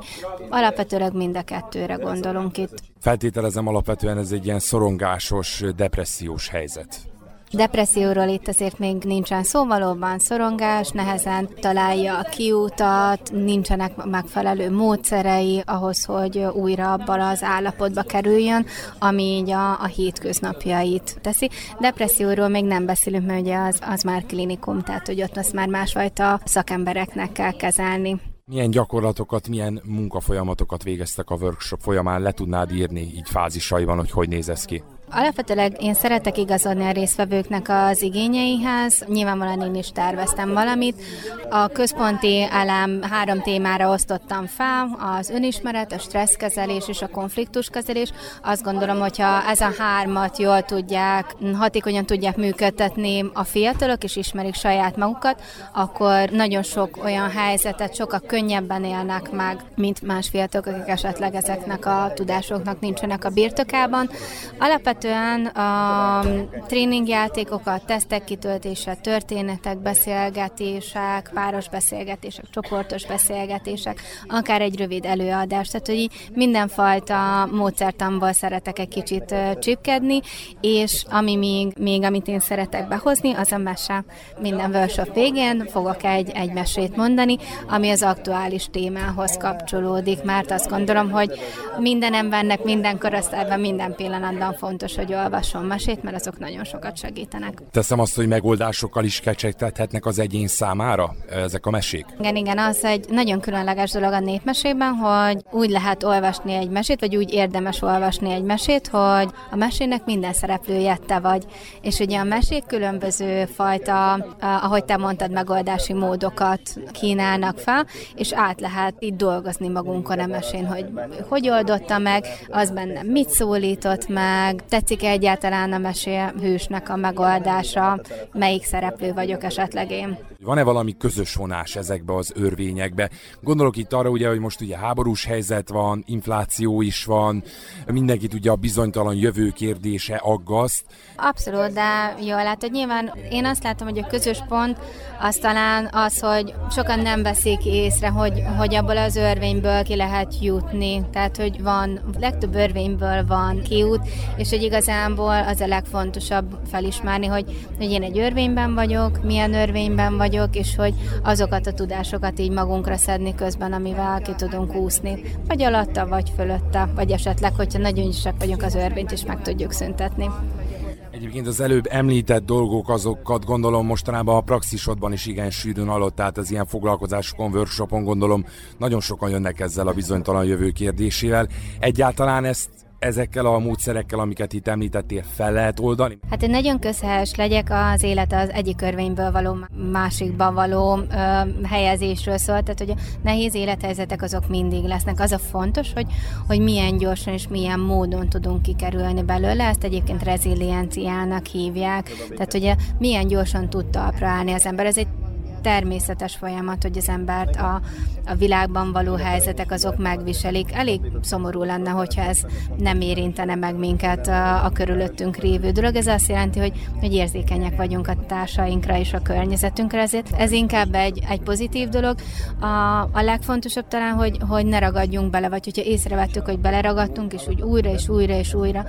alapvetőleg mind a kettőre gondolunk itt. Feltételezem alapvetően ez egy ilyen szorongásos, depressziós helyzet. Depresszióról itt azért még nincsen szó, valóban szorongás, nehezen találja a kiútat, nincsenek megfelelő módszerei ahhoz, hogy újra abban az állapotba kerüljön, ami így a, a hétköznapjait teszi. Depresszióról még nem beszélünk, mert ugye az, az már klinikum, tehát hogy ott azt már másfajta szakembereknek kell kezelni. Milyen gyakorlatokat, milyen munkafolyamatokat végeztek a workshop folyamán? Le tudnád írni így fázisaiban, hogy hogy néz ez ki? Alapvetőleg én szeretek igazodni a résztvevőknek az igényeihez, nyilvánvalóan én is terveztem valamit. A központi elem három témára osztottam fel, az önismeret, a stresszkezelés és a konfliktuskezelés. Azt gondolom, hogyha ez a hármat jól tudják, hatékonyan tudják működtetni a fiatalok, és ismerik saját magukat, akkor nagyon sok olyan helyzetet sokkal könnyebben élnek meg, mint más fiatalok, akik esetleg ezeknek a tudásoknak nincsenek a birtokában. Alapvetően alapvetően a tréningjátékokat, tesztek kitöltése, történetek, beszélgetések, páros beszélgetések, csoportos beszélgetések, akár egy rövid előadás, tehát hogy mindenfajta módszertamból szeretek egy kicsit csipkedni, és ami még, még amit én szeretek behozni, az a mese. Minden workshop végén fogok egy, egy mesét mondani, ami az aktuális témához kapcsolódik, mert azt gondolom, hogy minden embernek, minden korosztályban, minden pillanatban fontos fontos, hogy olvasson mesét, mert azok nagyon sokat segítenek. Teszem azt, hogy megoldásokkal is kecsegtethetnek az egyén számára ezek a mesék? Igen, igen, az egy nagyon különleges dolog a népmesében, hogy úgy lehet olvasni egy mesét, vagy úgy érdemes olvasni egy mesét, hogy a mesének minden szereplője te vagy. És ugye a mesék különböző fajta, ahogy te mondtad, megoldási módokat kínálnak fel, és át lehet itt dolgozni magunkon a mesén, hogy hogy oldotta meg, az benne mit szólított meg, tetszik egyáltalán a hősnek a megoldása, melyik szereplő vagyok esetleg én. Van-e valami közös vonás ezekbe az örvényekbe? Gondolok itt arra ugye, hogy most ugye háborús helyzet van, infláció is van, mindenkit ugye a bizonytalan jövő kérdése aggaszt. Abszolút, de jól látod, nyilván én azt látom, hogy a közös pont az talán az, hogy sokan nem veszik észre, hogy, hogy abból az örvényből ki lehet jutni. Tehát, hogy van, legtöbb örvényből van kiút, és hogy igazából az a legfontosabb felismerni, hogy, hogy én egy örvényben vagyok, milyen örvényben vagyok, és hogy azokat a tudásokat így magunkra szedni közben, amivel ki tudunk úszni. Vagy alatta, vagy fölötte, vagy esetleg, hogyha nagyon ügyesek vagyunk, az örvényt is meg tudjuk szüntetni. Egyébként az előbb említett dolgok azokat gondolom mostanában a praxisodban is igen sűrűn alatt, tehát az ilyen foglalkozásokon, workshopon gondolom nagyon sokan jönnek ezzel a bizonytalan jövő kérdésével. Egyáltalán ezt ezekkel a módszerekkel, amiket itt említettél, fel lehet oldani? Hát én nagyon közhelyes legyek, az élet az egyik körvényből való másikba való ö, helyezésről szól, tehát hogy a nehéz élethelyzetek azok mindig lesznek. Az a fontos, hogy, hogy milyen gyorsan és milyen módon tudunk kikerülni belőle, ezt egyébként rezilienciának hívják, tehát ugye milyen gyorsan tud talpra állni az ember. Ez egy természetes folyamat, hogy az embert a, a világban való helyzetek azok megviselik. Elég szomorú lenne, hogyha ez nem érintene meg minket a, a körülöttünk révő dolog. Ez azt jelenti, hogy, hogy érzékenyek vagyunk a társainkra és a környezetünkre, ezért ez inkább egy, egy pozitív dolog. A, a legfontosabb talán, hogy, hogy ne ragadjunk bele, vagy hogyha észrevettük, hogy beleragadtunk, és úgy újra és újra és újra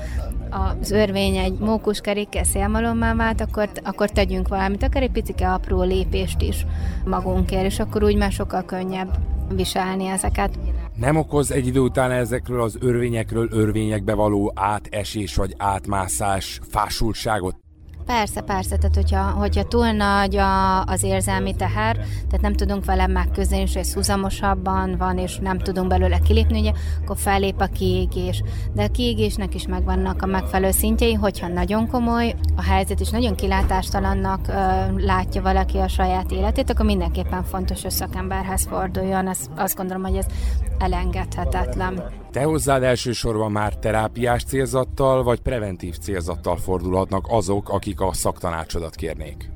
az örvény egy mókuskerékkel szélmalommá vált, akkor, akkor tegyünk valamit, akár egy picike apró lépést is magunkért, és akkor úgy már sokkal könnyebb viselni ezeket. Nem okoz egy idő után ezekről az örvényekről örvényekbe való átesés vagy átmászás fásultságot? Persze, persze, tehát hogyha, hogyha túl nagy a, az érzelmi teher, tehát nem tudunk vele megküzdeni, és ez húzamosabban van, és nem tudunk belőle kilépni, ugye, akkor fellép a kiégés. De a kiégésnek is megvannak a megfelelő szintjei, hogyha nagyon komoly a helyzet, és nagyon kilátástalannak ö, látja valaki a saját életét, akkor mindenképpen fontos, hogy szakemberhez forduljon. Ez, azt gondolom, hogy ez elengedhetetlen. Te hozzád elsősorban már terápiás célzattal vagy preventív célzattal fordulhatnak azok, akik a szaktanácsodat kérnék?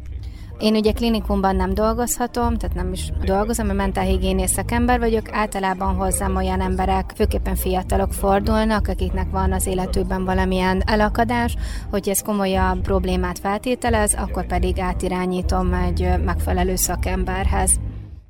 Én ugye klinikumban nem dolgozhatom, tehát nem is dolgozom, mert mentálhigiénész szakember vagyok. Általában hozzám olyan emberek, főképpen fiatalok fordulnak, akiknek van az életükben valamilyen elakadás, hogy ez komolyabb problémát feltételez, akkor pedig átirányítom egy megfelelő szakemberhez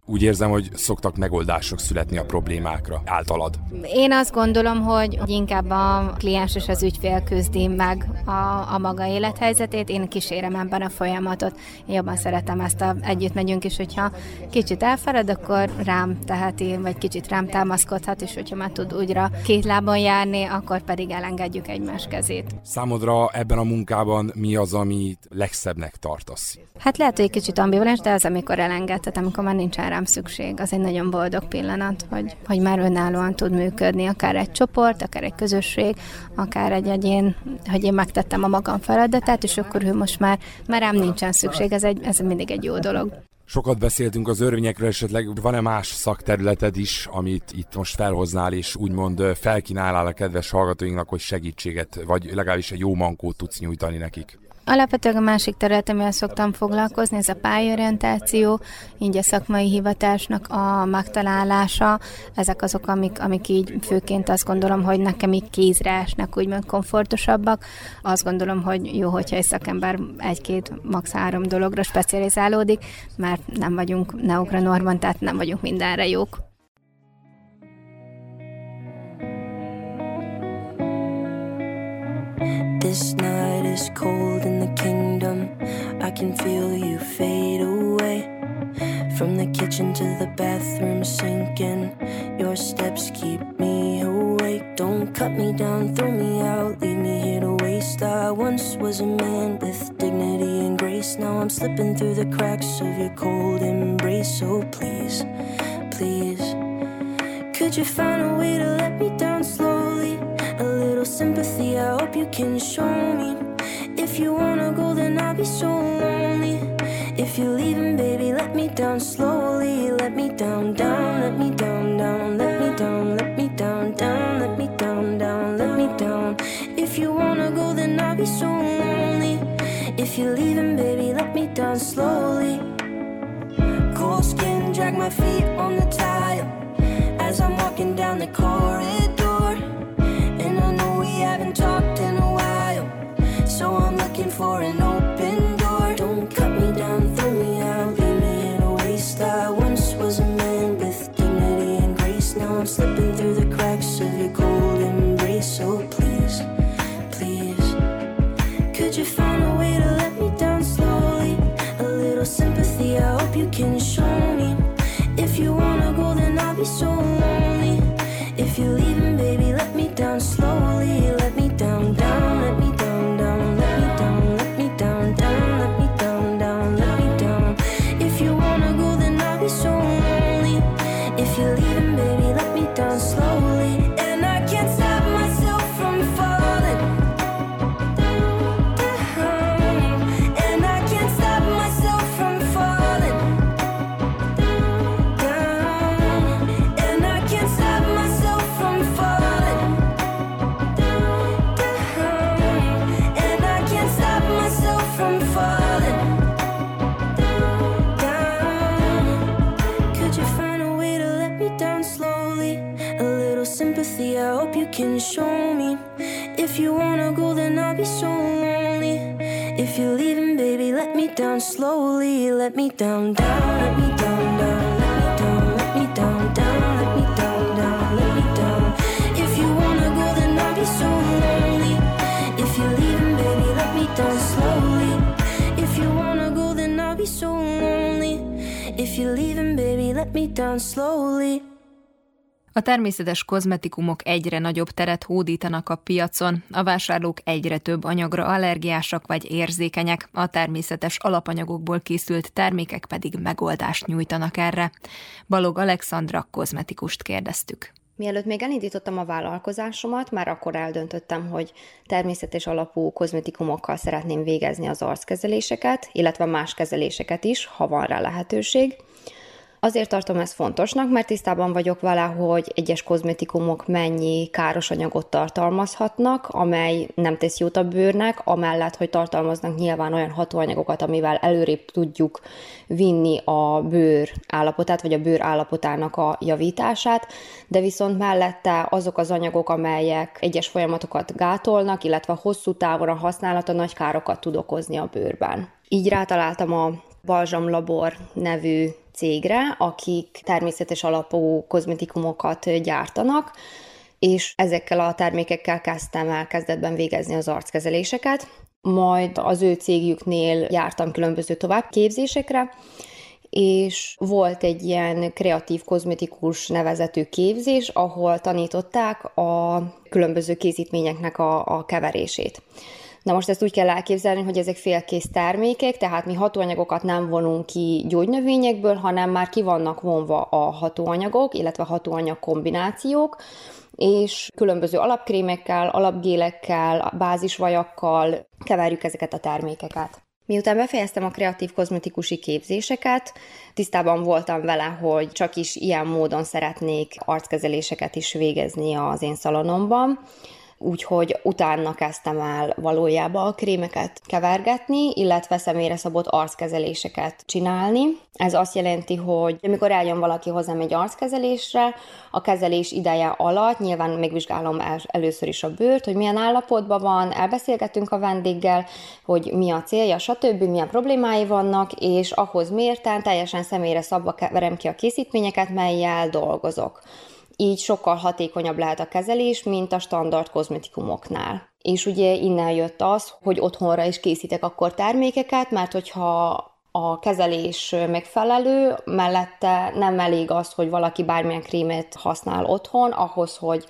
úgy érzem, hogy szoktak megoldások születni a problémákra általad. Én azt gondolom, hogy inkább a kliens és az ügyfél küzdi meg a, a maga élethelyzetét, én kísérem ebben a folyamatot. Én jobban szeretem ezt, a, együtt megyünk is, hogyha kicsit elfárad, akkor rám teheti, vagy kicsit rám támaszkodhat, és hogyha már tud újra két lábon járni, akkor pedig elengedjük egymás kezét. Számodra ebben a munkában mi az, amit legszebbnek tartasz? Hát lehet, hogy egy kicsit ambivalens, de az, amikor elengedhet, amikor már nincs rám szükség. Az egy nagyon boldog pillanat, hogy, hogy már önállóan tud működni, akár egy csoport, akár egy közösség, akár egy egyén, hogy én megtettem a magam feladatát, és akkor ő most már, már rám nincsen szükség, ez, egy, ez mindig egy jó dolog. Sokat beszéltünk az örvényekről, esetleg van-e más szakterületed is, amit itt most felhoznál, és úgymond felkínálál a kedves hallgatóinknak, hogy segítséget, vagy legalábbis egy jó mankót tudsz nyújtani nekik? Alapvetően a másik terület, amivel szoktam foglalkozni, ez a pályorientáció, így a szakmai hivatásnak a megtalálása. Ezek azok, amik, amik így főként azt gondolom, hogy nekem így kézre esnek, úgymond komfortosabbak. Azt gondolom, hogy jó, hogyha egy szakember egy-két, max. három dologra specializálódik, mert nem vagyunk neugranorban, tehát nem vagyunk mindenre jók. This night is cold in the kingdom. I can feel you fade away. From the kitchen to the bathroom sinking. Your steps keep me awake. Don't cut me down, throw me out, leave me here to waste. I once was a man with dignity and grace. Now I'm slipping through the cracks of your cold embrace. So please, please, could you find a way to let me down sympathy, I hope you can show me. If you wanna go, then I'll be so lonely. If you're leaving, baby, let me down slowly. Let me down, down, let me down, down, let me down, let me down, down, let me down, down, let me down. If you wanna go, then I'll be so lonely. If you're leaving, baby, let me down slowly. Cold skin, drag my feet on the tile as I'm walking down the corridor. For an down, down, let me down, down, let me down, let me down, down, let me down, down, let me down. If you wanna go, then I'll be so lonely. If you're leaving, baby, let me down slowly. If you wanna go, then I'll be so lonely. If you're leaving, baby, let me down slowly. A természetes kozmetikumok egyre nagyobb teret hódítanak a piacon, a vásárlók egyre több anyagra allergiásak vagy érzékenyek, a természetes alapanyagokból készült termékek pedig megoldást nyújtanak erre. Balog Alexandra kozmetikust kérdeztük. Mielőtt még elindítottam a vállalkozásomat, már akkor eldöntöttem, hogy természetes alapú kozmetikumokkal szeretném végezni az arckezeléseket, illetve más kezeléseket is, ha van rá lehetőség. Azért tartom ezt fontosnak, mert tisztában vagyok vele, hogy egyes kozmetikumok mennyi káros anyagot tartalmazhatnak, amely nem tesz jót a bőrnek, amellett, hogy tartalmaznak nyilván olyan hatóanyagokat, amivel előrébb tudjuk vinni a bőr állapotát, vagy a bőr állapotának a javítását, de viszont mellette azok az anyagok, amelyek egyes folyamatokat gátolnak, illetve hosszú távon a használata nagy károkat tud okozni a bőrben. Így rátaláltam a Balzsam Labor nevű cégre, akik természetes alapú kozmetikumokat gyártanak, és ezekkel a termékekkel kezdtem el kezdetben végezni az arckezeléseket. Majd az ő cégjüknél jártam különböző továbbképzésekre, és volt egy ilyen kreatív kozmetikus nevezetű képzés, ahol tanították a különböző készítményeknek a, a keverését. Na most ezt úgy kell elképzelni, hogy ezek félkész termékek, tehát mi hatóanyagokat nem vonunk ki gyógynövényekből, hanem már ki vannak vonva a hatóanyagok, illetve hatóanyag kombinációk, és különböző alapkrémekkel, alapgélekkel, bázisvajakkal keverjük ezeket a termékeket. Miután befejeztem a kreatív kozmetikusi képzéseket, tisztában voltam vele, hogy csak is ilyen módon szeretnék arckezeléseket is végezni az én szalonomban, úgyhogy utána kezdtem el valójában a krémeket kevergetni, illetve személyre szabott arckezeléseket csinálni. Ez azt jelenti, hogy amikor eljön valaki hozzám egy arckezelésre, a kezelés ideje alatt nyilván megvizsgálom el, először is a bőrt, hogy milyen állapotban van, elbeszélgetünk a vendéggel, hogy mi a célja, stb., milyen problémái vannak, és ahhoz mérten teljesen személyre szabva verem ki a készítményeket, melyel dolgozok így sokkal hatékonyabb lehet a kezelés, mint a standard kozmetikumoknál. És ugye innen jött az, hogy otthonra is készítek akkor termékeket, mert hogyha a kezelés megfelelő, mellette nem elég az, hogy valaki bármilyen krémet használ otthon, ahhoz, hogy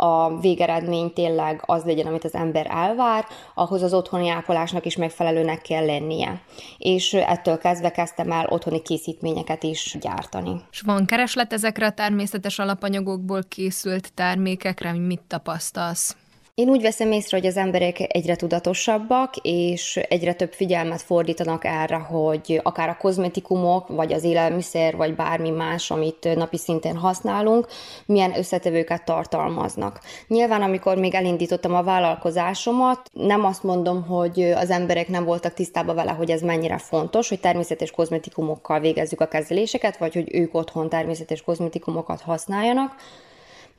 a végeredmény tényleg az legyen, amit az ember elvár, ahhoz az otthoni ápolásnak is megfelelőnek kell lennie. És ettől kezdve kezdtem el otthoni készítményeket is gyártani. És van kereslet ezekre a természetes alapanyagokból készült termékekre, mit tapasztalsz? Én úgy veszem észre, hogy az emberek egyre tudatosabbak, és egyre több figyelmet fordítanak erre, hogy akár a kozmetikumok, vagy az élelmiszer, vagy bármi más, amit napi szinten használunk, milyen összetevőket tartalmaznak. Nyilván, amikor még elindítottam a vállalkozásomat, nem azt mondom, hogy az emberek nem voltak tisztában vele, hogy ez mennyire fontos, hogy természetes kozmetikumokkal végezzük a kezeléseket, vagy hogy ők otthon természetes kozmetikumokat használjanak,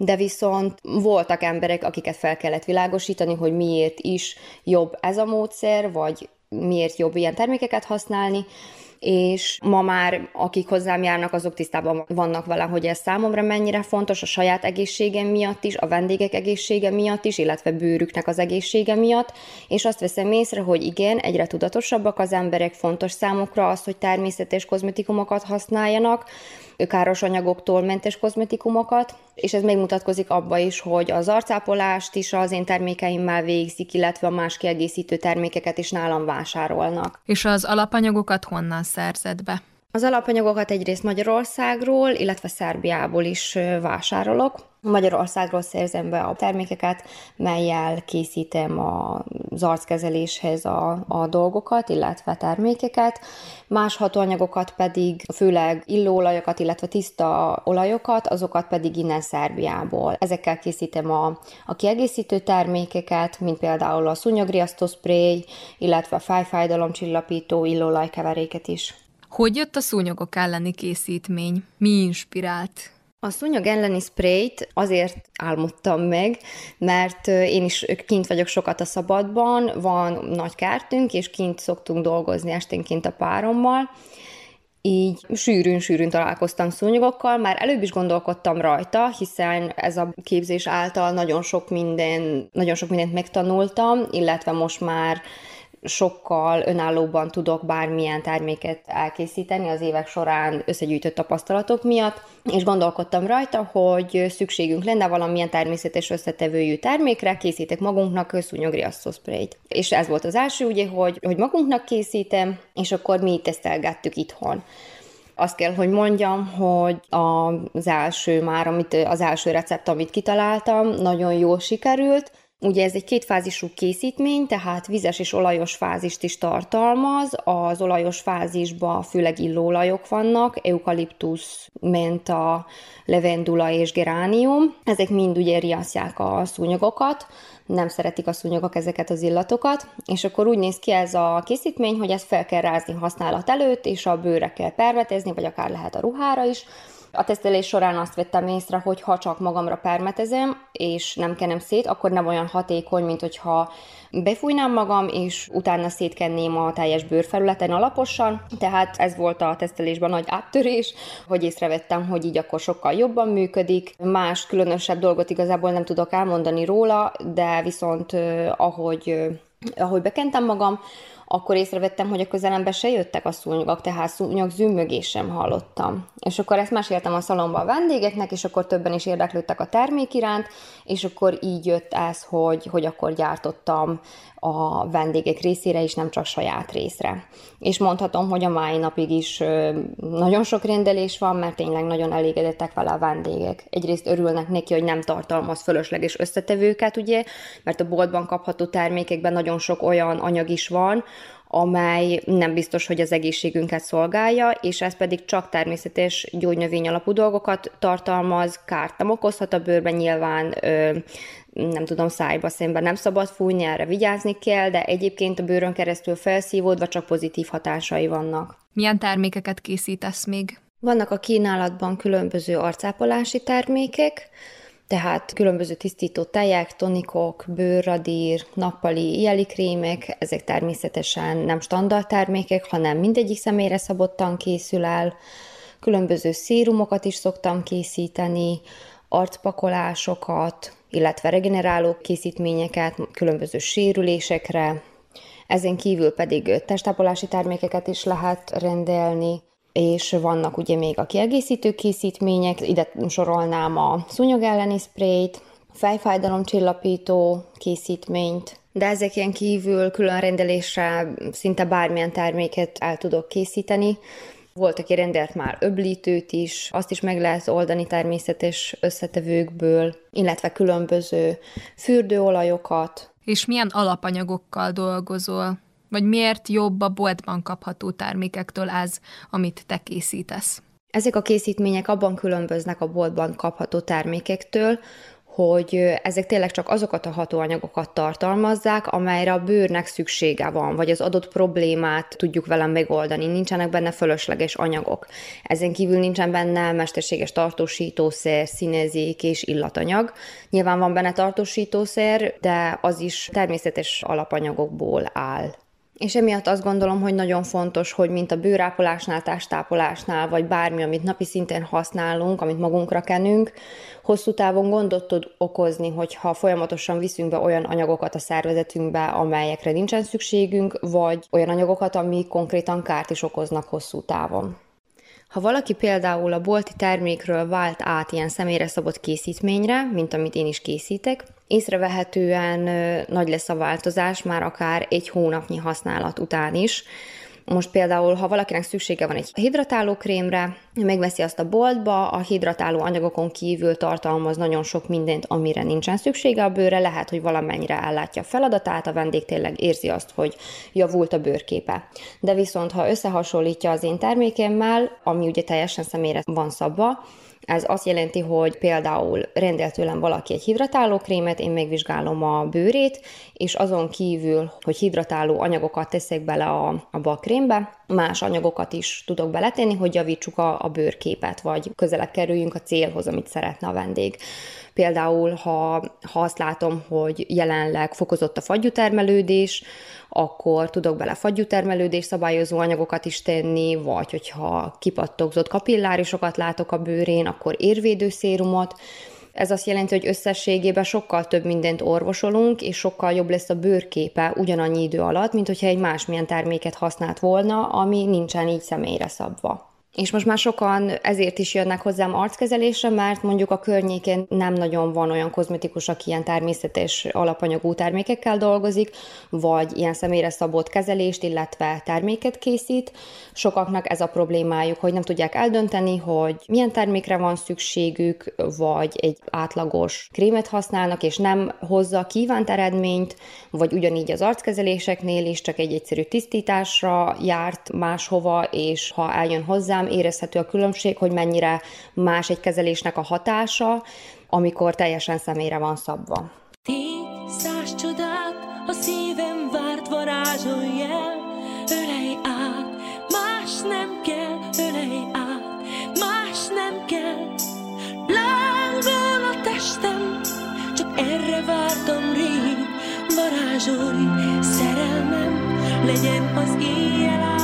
de viszont voltak emberek, akiket fel kellett világosítani, hogy miért is jobb ez a módszer, vagy miért jobb ilyen termékeket használni, és ma már akik hozzám járnak, azok tisztában vannak vele, hogy ez számomra mennyire fontos a saját egészségem miatt is, a vendégek egészsége miatt is, illetve bőrüknek az egészsége miatt, és azt veszem észre, hogy igen, egyre tudatosabbak az emberek, fontos számukra az, hogy természetes kozmetikumokat használjanak, káros anyagoktól mentes kozmetikumokat, és ez megmutatkozik abba is, hogy az arcápolást is az én termékeimmel végzik, illetve a más kiegészítő termékeket is nálam vásárolnak. És az alapanyagokat honnan szerzed be? Az alapanyagokat egyrészt Magyarországról, illetve Szerbiából is vásárolok. Magyarországról szerzem be a termékeket, melyel készítem az arckezeléshez a, a dolgokat, illetve termékeket. Más hatóanyagokat pedig, főleg illóolajokat, illetve tiszta olajokat, azokat pedig innen Szerbiából. Ezekkel készítem a, a kiegészítő termékeket, mint például a szúnyogriasztó spray, illetve a fájfájdalomcsillapító illóolajkeveréket is. Hogy jött a szúnyogok elleni készítmény? Mi inspirált? A szúnyog elleni sprayt azért álmodtam meg, mert én is kint vagyok sokat a szabadban, van nagy kártünk, és kint szoktunk dolgozni esténként a párommal, így sűrűn-sűrűn találkoztam szúnyogokkal, már előbb is gondolkodtam rajta, hiszen ez a képzés által nagyon sok minden, nagyon sok mindent megtanultam, illetve most már sokkal önállóban tudok bármilyen terméket elkészíteni az évek során összegyűjtött tapasztalatok miatt, és gondolkodtam rajta, hogy szükségünk lenne valamilyen természetes összetevőjű termékre, készítek magunknak szúnyogriasszószprayt. És ez volt az első, ugye, hogy, hogy magunknak készítem, és akkor mi tesztelgettük itthon. Azt kell, hogy mondjam, hogy az első már, amit, az első recept, amit kitaláltam, nagyon jól sikerült, Ugye ez egy kétfázisú készítmény, tehát vizes és olajos fázist is tartalmaz. Az olajos fázisban főleg illóolajok vannak, eukaliptusz, menta, levendula és geránium. Ezek mind ugye riasztják a szúnyogokat, nem szeretik a szúnyogok ezeket az illatokat, és akkor úgy néz ki ez a készítmény, hogy ezt fel kell rázni használat előtt, és a bőre kell permetezni, vagy akár lehet a ruhára is, a tesztelés során azt vettem észre, hogy ha csak magamra permetezem, és nem kenem szét, akkor nem olyan hatékony, mint hogyha befújnám magam, és utána szétkenném a teljes bőrfelületen alaposan. Tehát ez volt a tesztelésben nagy áttörés, hogy észrevettem, hogy így akkor sokkal jobban működik. Más különösebb dolgot igazából nem tudok elmondani róla, de viszont ahogy ahogy bekentem magam, akkor észrevettem, hogy a közelembe se jöttek a szúnyogok, tehát szúnyog zümmögés sem hallottam. És akkor ezt meséltem a szalomba a vendégeknek, és akkor többen is érdeklődtek a termék iránt, és akkor így jött ez, hogy, hogy akkor gyártottam a vendégek részére is, nem csak saját részre. És mondhatom, hogy a mai napig is nagyon sok rendelés van, mert tényleg nagyon elégedettek vele a vendégek. Egyrészt örülnek neki, hogy nem tartalmaz fölösleges összetevőket, ugye, mert a boltban kapható termékekben nagyon sok olyan anyag is van, amely nem biztos, hogy az egészségünket szolgálja, és ez pedig csak természetes gyógynövény alapú dolgokat tartalmaz, kárt nem okozhat a bőrben, nyilván ö, nem tudom, szájba szemben nem szabad fújni, erre vigyázni kell, de egyébként a bőrön keresztül felszívódva csak pozitív hatásai vannak. Milyen termékeket készítesz még? Vannak a kínálatban különböző arcápolási termékek, tehát különböző tisztító tejek, tonikok, bőrradír, nappali jeli krémek, ezek természetesen nem standard termékek, hanem mindegyik személyre szabottan készül el. Különböző szérumokat is szoktam készíteni, arcpakolásokat, illetve regeneráló készítményeket különböző sérülésekre, ezen kívül pedig testápolási termékeket is lehet rendelni, és vannak ugye még a kiegészítő készítmények, ide sorolnám a szúnyog elleni sprayt, fejfájdalomcsillapító készítményt, de ezeken kívül külön rendelésre szinte bármilyen terméket el tudok készíteni. Volt, aki rendelt már öblítőt is, azt is meg lehet oldani természetes összetevőkből, illetve különböző fürdőolajokat. És milyen alapanyagokkal dolgozol? Vagy miért jobb a boltban kapható termékektől az, amit te készítesz? Ezek a készítmények abban különböznek a boltban kapható termékektől, hogy ezek tényleg csak azokat a hatóanyagokat tartalmazzák, amelyre a bőrnek szüksége van, vagy az adott problémát tudjuk vele megoldani. Nincsenek benne fölösleges anyagok. Ezen kívül nincsen benne mesterséges tartósítószer, színezék és illatanyag. Nyilván van benne tartósítószer, de az is természetes alapanyagokból áll. És emiatt azt gondolom, hogy nagyon fontos, hogy mint a bőrápolásnál, testápolásnál, vagy bármi, amit napi szinten használunk, amit magunkra kenünk, hosszú távon gondot tud okozni, hogyha folyamatosan viszünk be olyan anyagokat a szervezetünkbe, amelyekre nincsen szükségünk, vagy olyan anyagokat, ami konkrétan kárt is okoznak hosszú távon. Ha valaki például a bolti termékről vált át ilyen személyre szabott készítményre, mint amit én is készítek, észrevehetően nagy lesz a változás már akár egy hónapnyi használat után is, most például, ha valakinek szüksége van egy hidratáló krémre, megveszi azt a boltba, a hidratáló anyagokon kívül tartalmaz nagyon sok mindent, amire nincsen szüksége a bőre, lehet, hogy valamennyire ellátja a feladatát, a vendég tényleg érzi azt, hogy javult a bőrképe. De viszont, ha összehasonlítja az én termékemmel, ami ugye teljesen személyre van szabva, ez azt jelenti, hogy például rendel tőlem valaki egy hidratáló krémet, én megvizsgálom a bőrét, és azon kívül, hogy hidratáló anyagokat teszek bele a, a krémbe, más anyagokat is tudok beletenni, hogy javítsuk a, a bőrképet, vagy közelebb kerüljünk a célhoz, amit szeretne a vendég. Például, ha, ha azt látom, hogy jelenleg fokozott a fagyútermelődés, akkor tudok bele fagyútermelődés szabályozó anyagokat is tenni, vagy hogyha kipattogzott kapillárisokat látok a bőrén, akkor érvédő szérumot, Ez azt jelenti, hogy összességében sokkal több mindent orvosolunk, és sokkal jobb lesz a bőrképe ugyanannyi idő alatt, mint hogyha egy másmilyen terméket használt volna, ami nincsen így személyre szabva. És most már sokan ezért is jönnek hozzám arckezelésre, mert mondjuk a környékén nem nagyon van olyan kozmetikus, aki ilyen természetes alapanyagú termékekkel dolgozik, vagy ilyen személyre szabott kezelést, illetve terméket készít. Sokaknak ez a problémájuk, hogy nem tudják eldönteni, hogy milyen termékre van szükségük, vagy egy átlagos krémet használnak, és nem hozza kívánt eredményt, vagy ugyanígy az arckezeléseknél is csak egy egyszerű tisztításra járt máshova, és ha eljön hozzá, hozzám, érezhető a különbség, hogy mennyire más egy kezelésnek a hatása, amikor teljesen személyre van szabva. Száz csodát a szívem várt varázsolj el, ölej át, más nem kell, ölej át, más nem kell. Lángol a testem, csak erre vártam rég, varázsolj, szerelmem, legyen az éjjel álom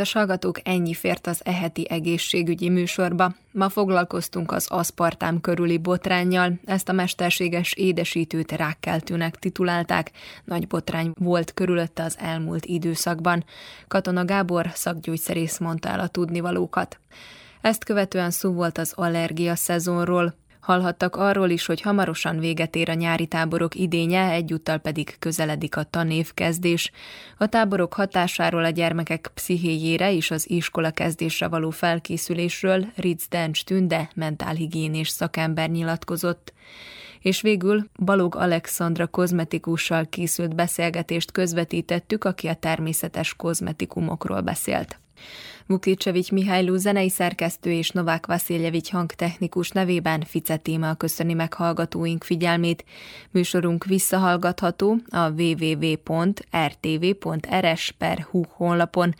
Kedves hallgatók, ennyi fért az eheti egészségügyi műsorba. Ma foglalkoztunk az aszpartám körüli botránnyal, ezt a mesterséges édesítőt rákkeltőnek titulálták. Nagy botrány volt körülötte az elmúlt időszakban. Katona Gábor szakgyógyszerész mondta el a tudnivalókat. Ezt követően szó volt az allergia szezonról. Hallhattak arról is, hogy hamarosan véget ér a nyári táborok idénye, egyúttal pedig közeledik a tanévkezdés. A táborok hatásáról a gyermekek pszichéjére és az iskola kezdésre való felkészülésről Ritz Dencs Tünde, mentálhigiénés szakember nyilatkozott. És végül Balog Alexandra kozmetikussal készült beszélgetést közvetítettük, aki a természetes kozmetikumokról beszélt. Vukicsevics Mihályló zenei szerkesztő és Novák Vasziljevics hangtechnikus nevében Fice téma köszöni meg hallgatóink figyelmét. Műsorunk visszahallgatható a www.rtv.rs.hu honlapon,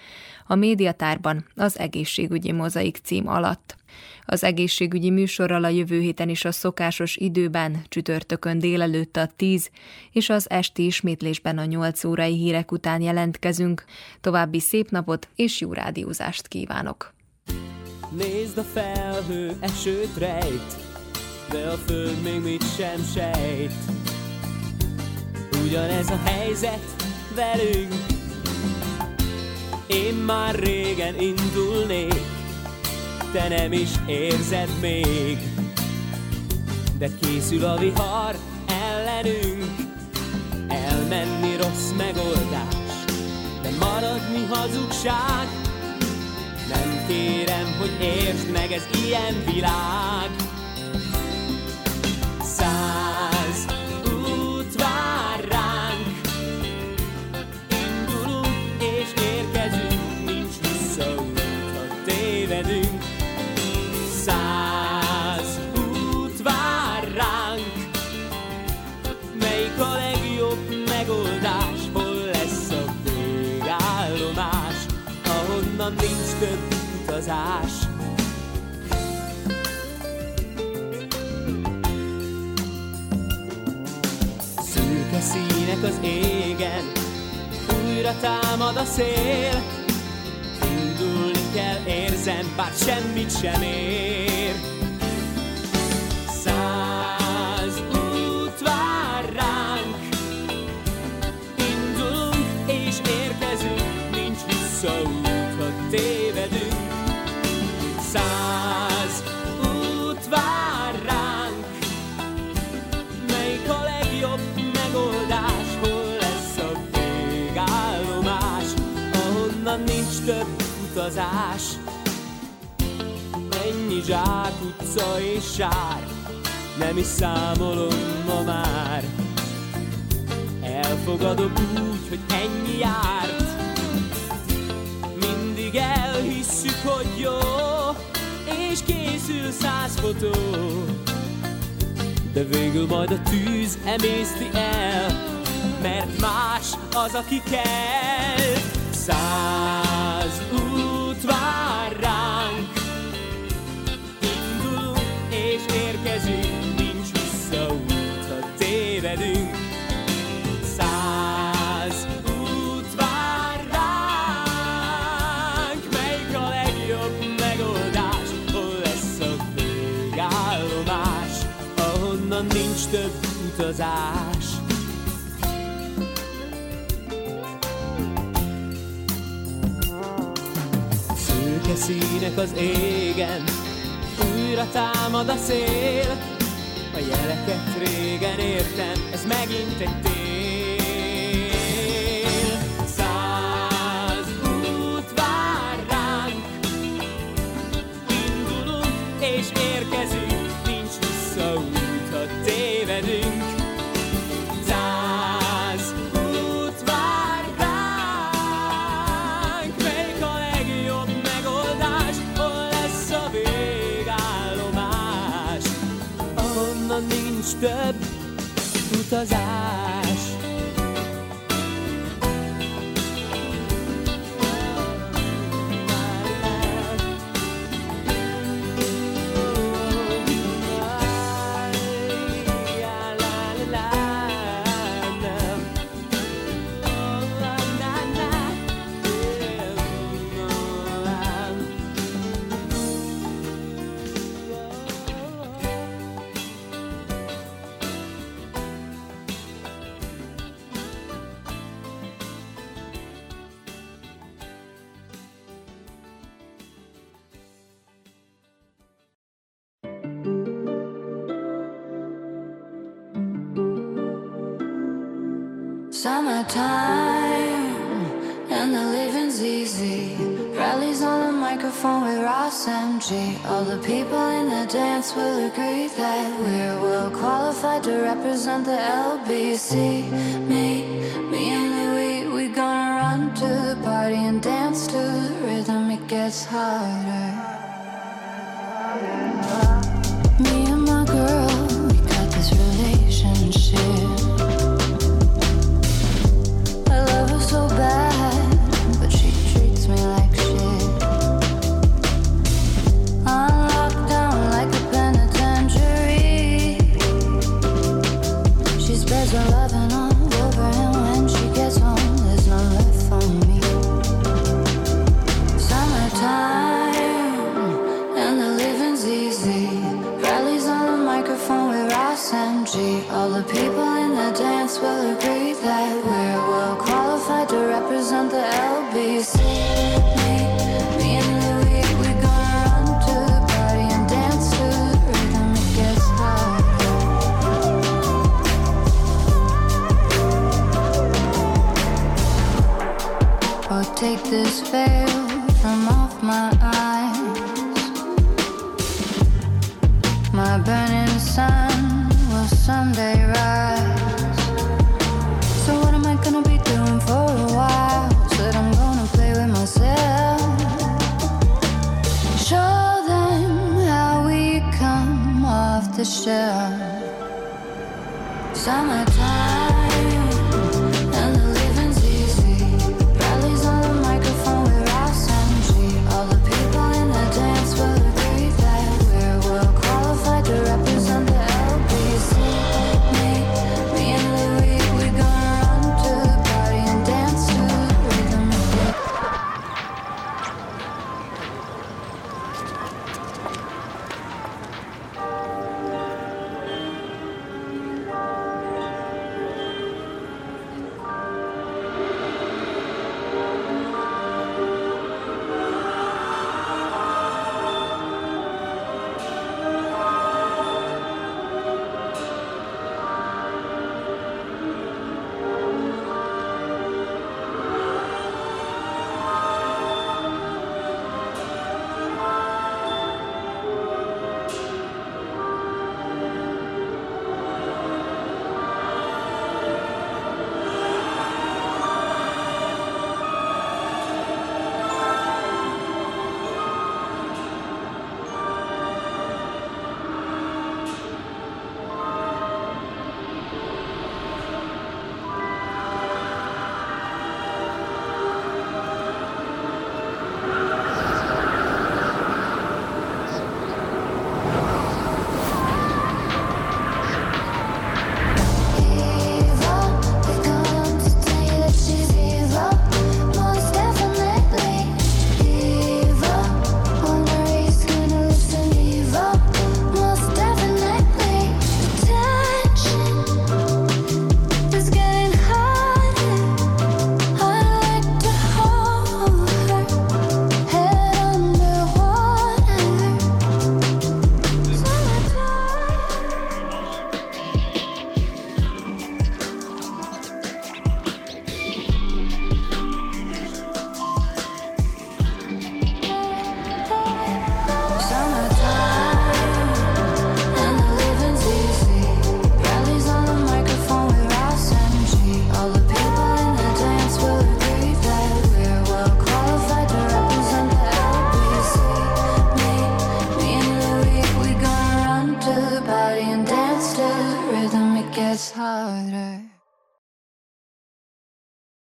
a médiatárban az egészségügyi mozaik cím alatt. Az egészségügyi műsorral a jövő héten is a szokásos időben, csütörtökön délelőtt a 10 és az esti ismétlésben a 8 órai hírek után jelentkezünk. További szép napot és jó rádiózást kívánok! Nézd a felhő, esőt rejt, de a föld még mit sem sejt. Ugyanez a helyzet velünk, én már régen indulnék, te nem is érzed még. De készül a vihar ellenünk, elmenni rossz megoldás, de maradni hazugság. Nem kérem, hogy értsd meg, ez ilyen világ. Az égen, újra támad a szél. Indulni kell, érzem, bár semmit sem ér. Száz út vár ránk, indulunk és érkezünk, nincs visszaút, utazás. Ennyi zsák utca és sár, nem is számolom ma már. Elfogadom úgy, hogy ennyi járt, mindig elhisszük, hogy jó, és készül száz fotó. De végül majd a tűz emészti el, mert más az, aki kell. Száz vár ránk, indulunk és érkezünk, nincs visszaút, ha tévedünk. Száz út vár a legjobb megoldás, hol lesz a végállomás, ahonnan nincs több utazás. Színek az égen, újra támad a szél. A jeleket régen értem, ez megint egy tél. Utazás. Summertime the shell. Summertime.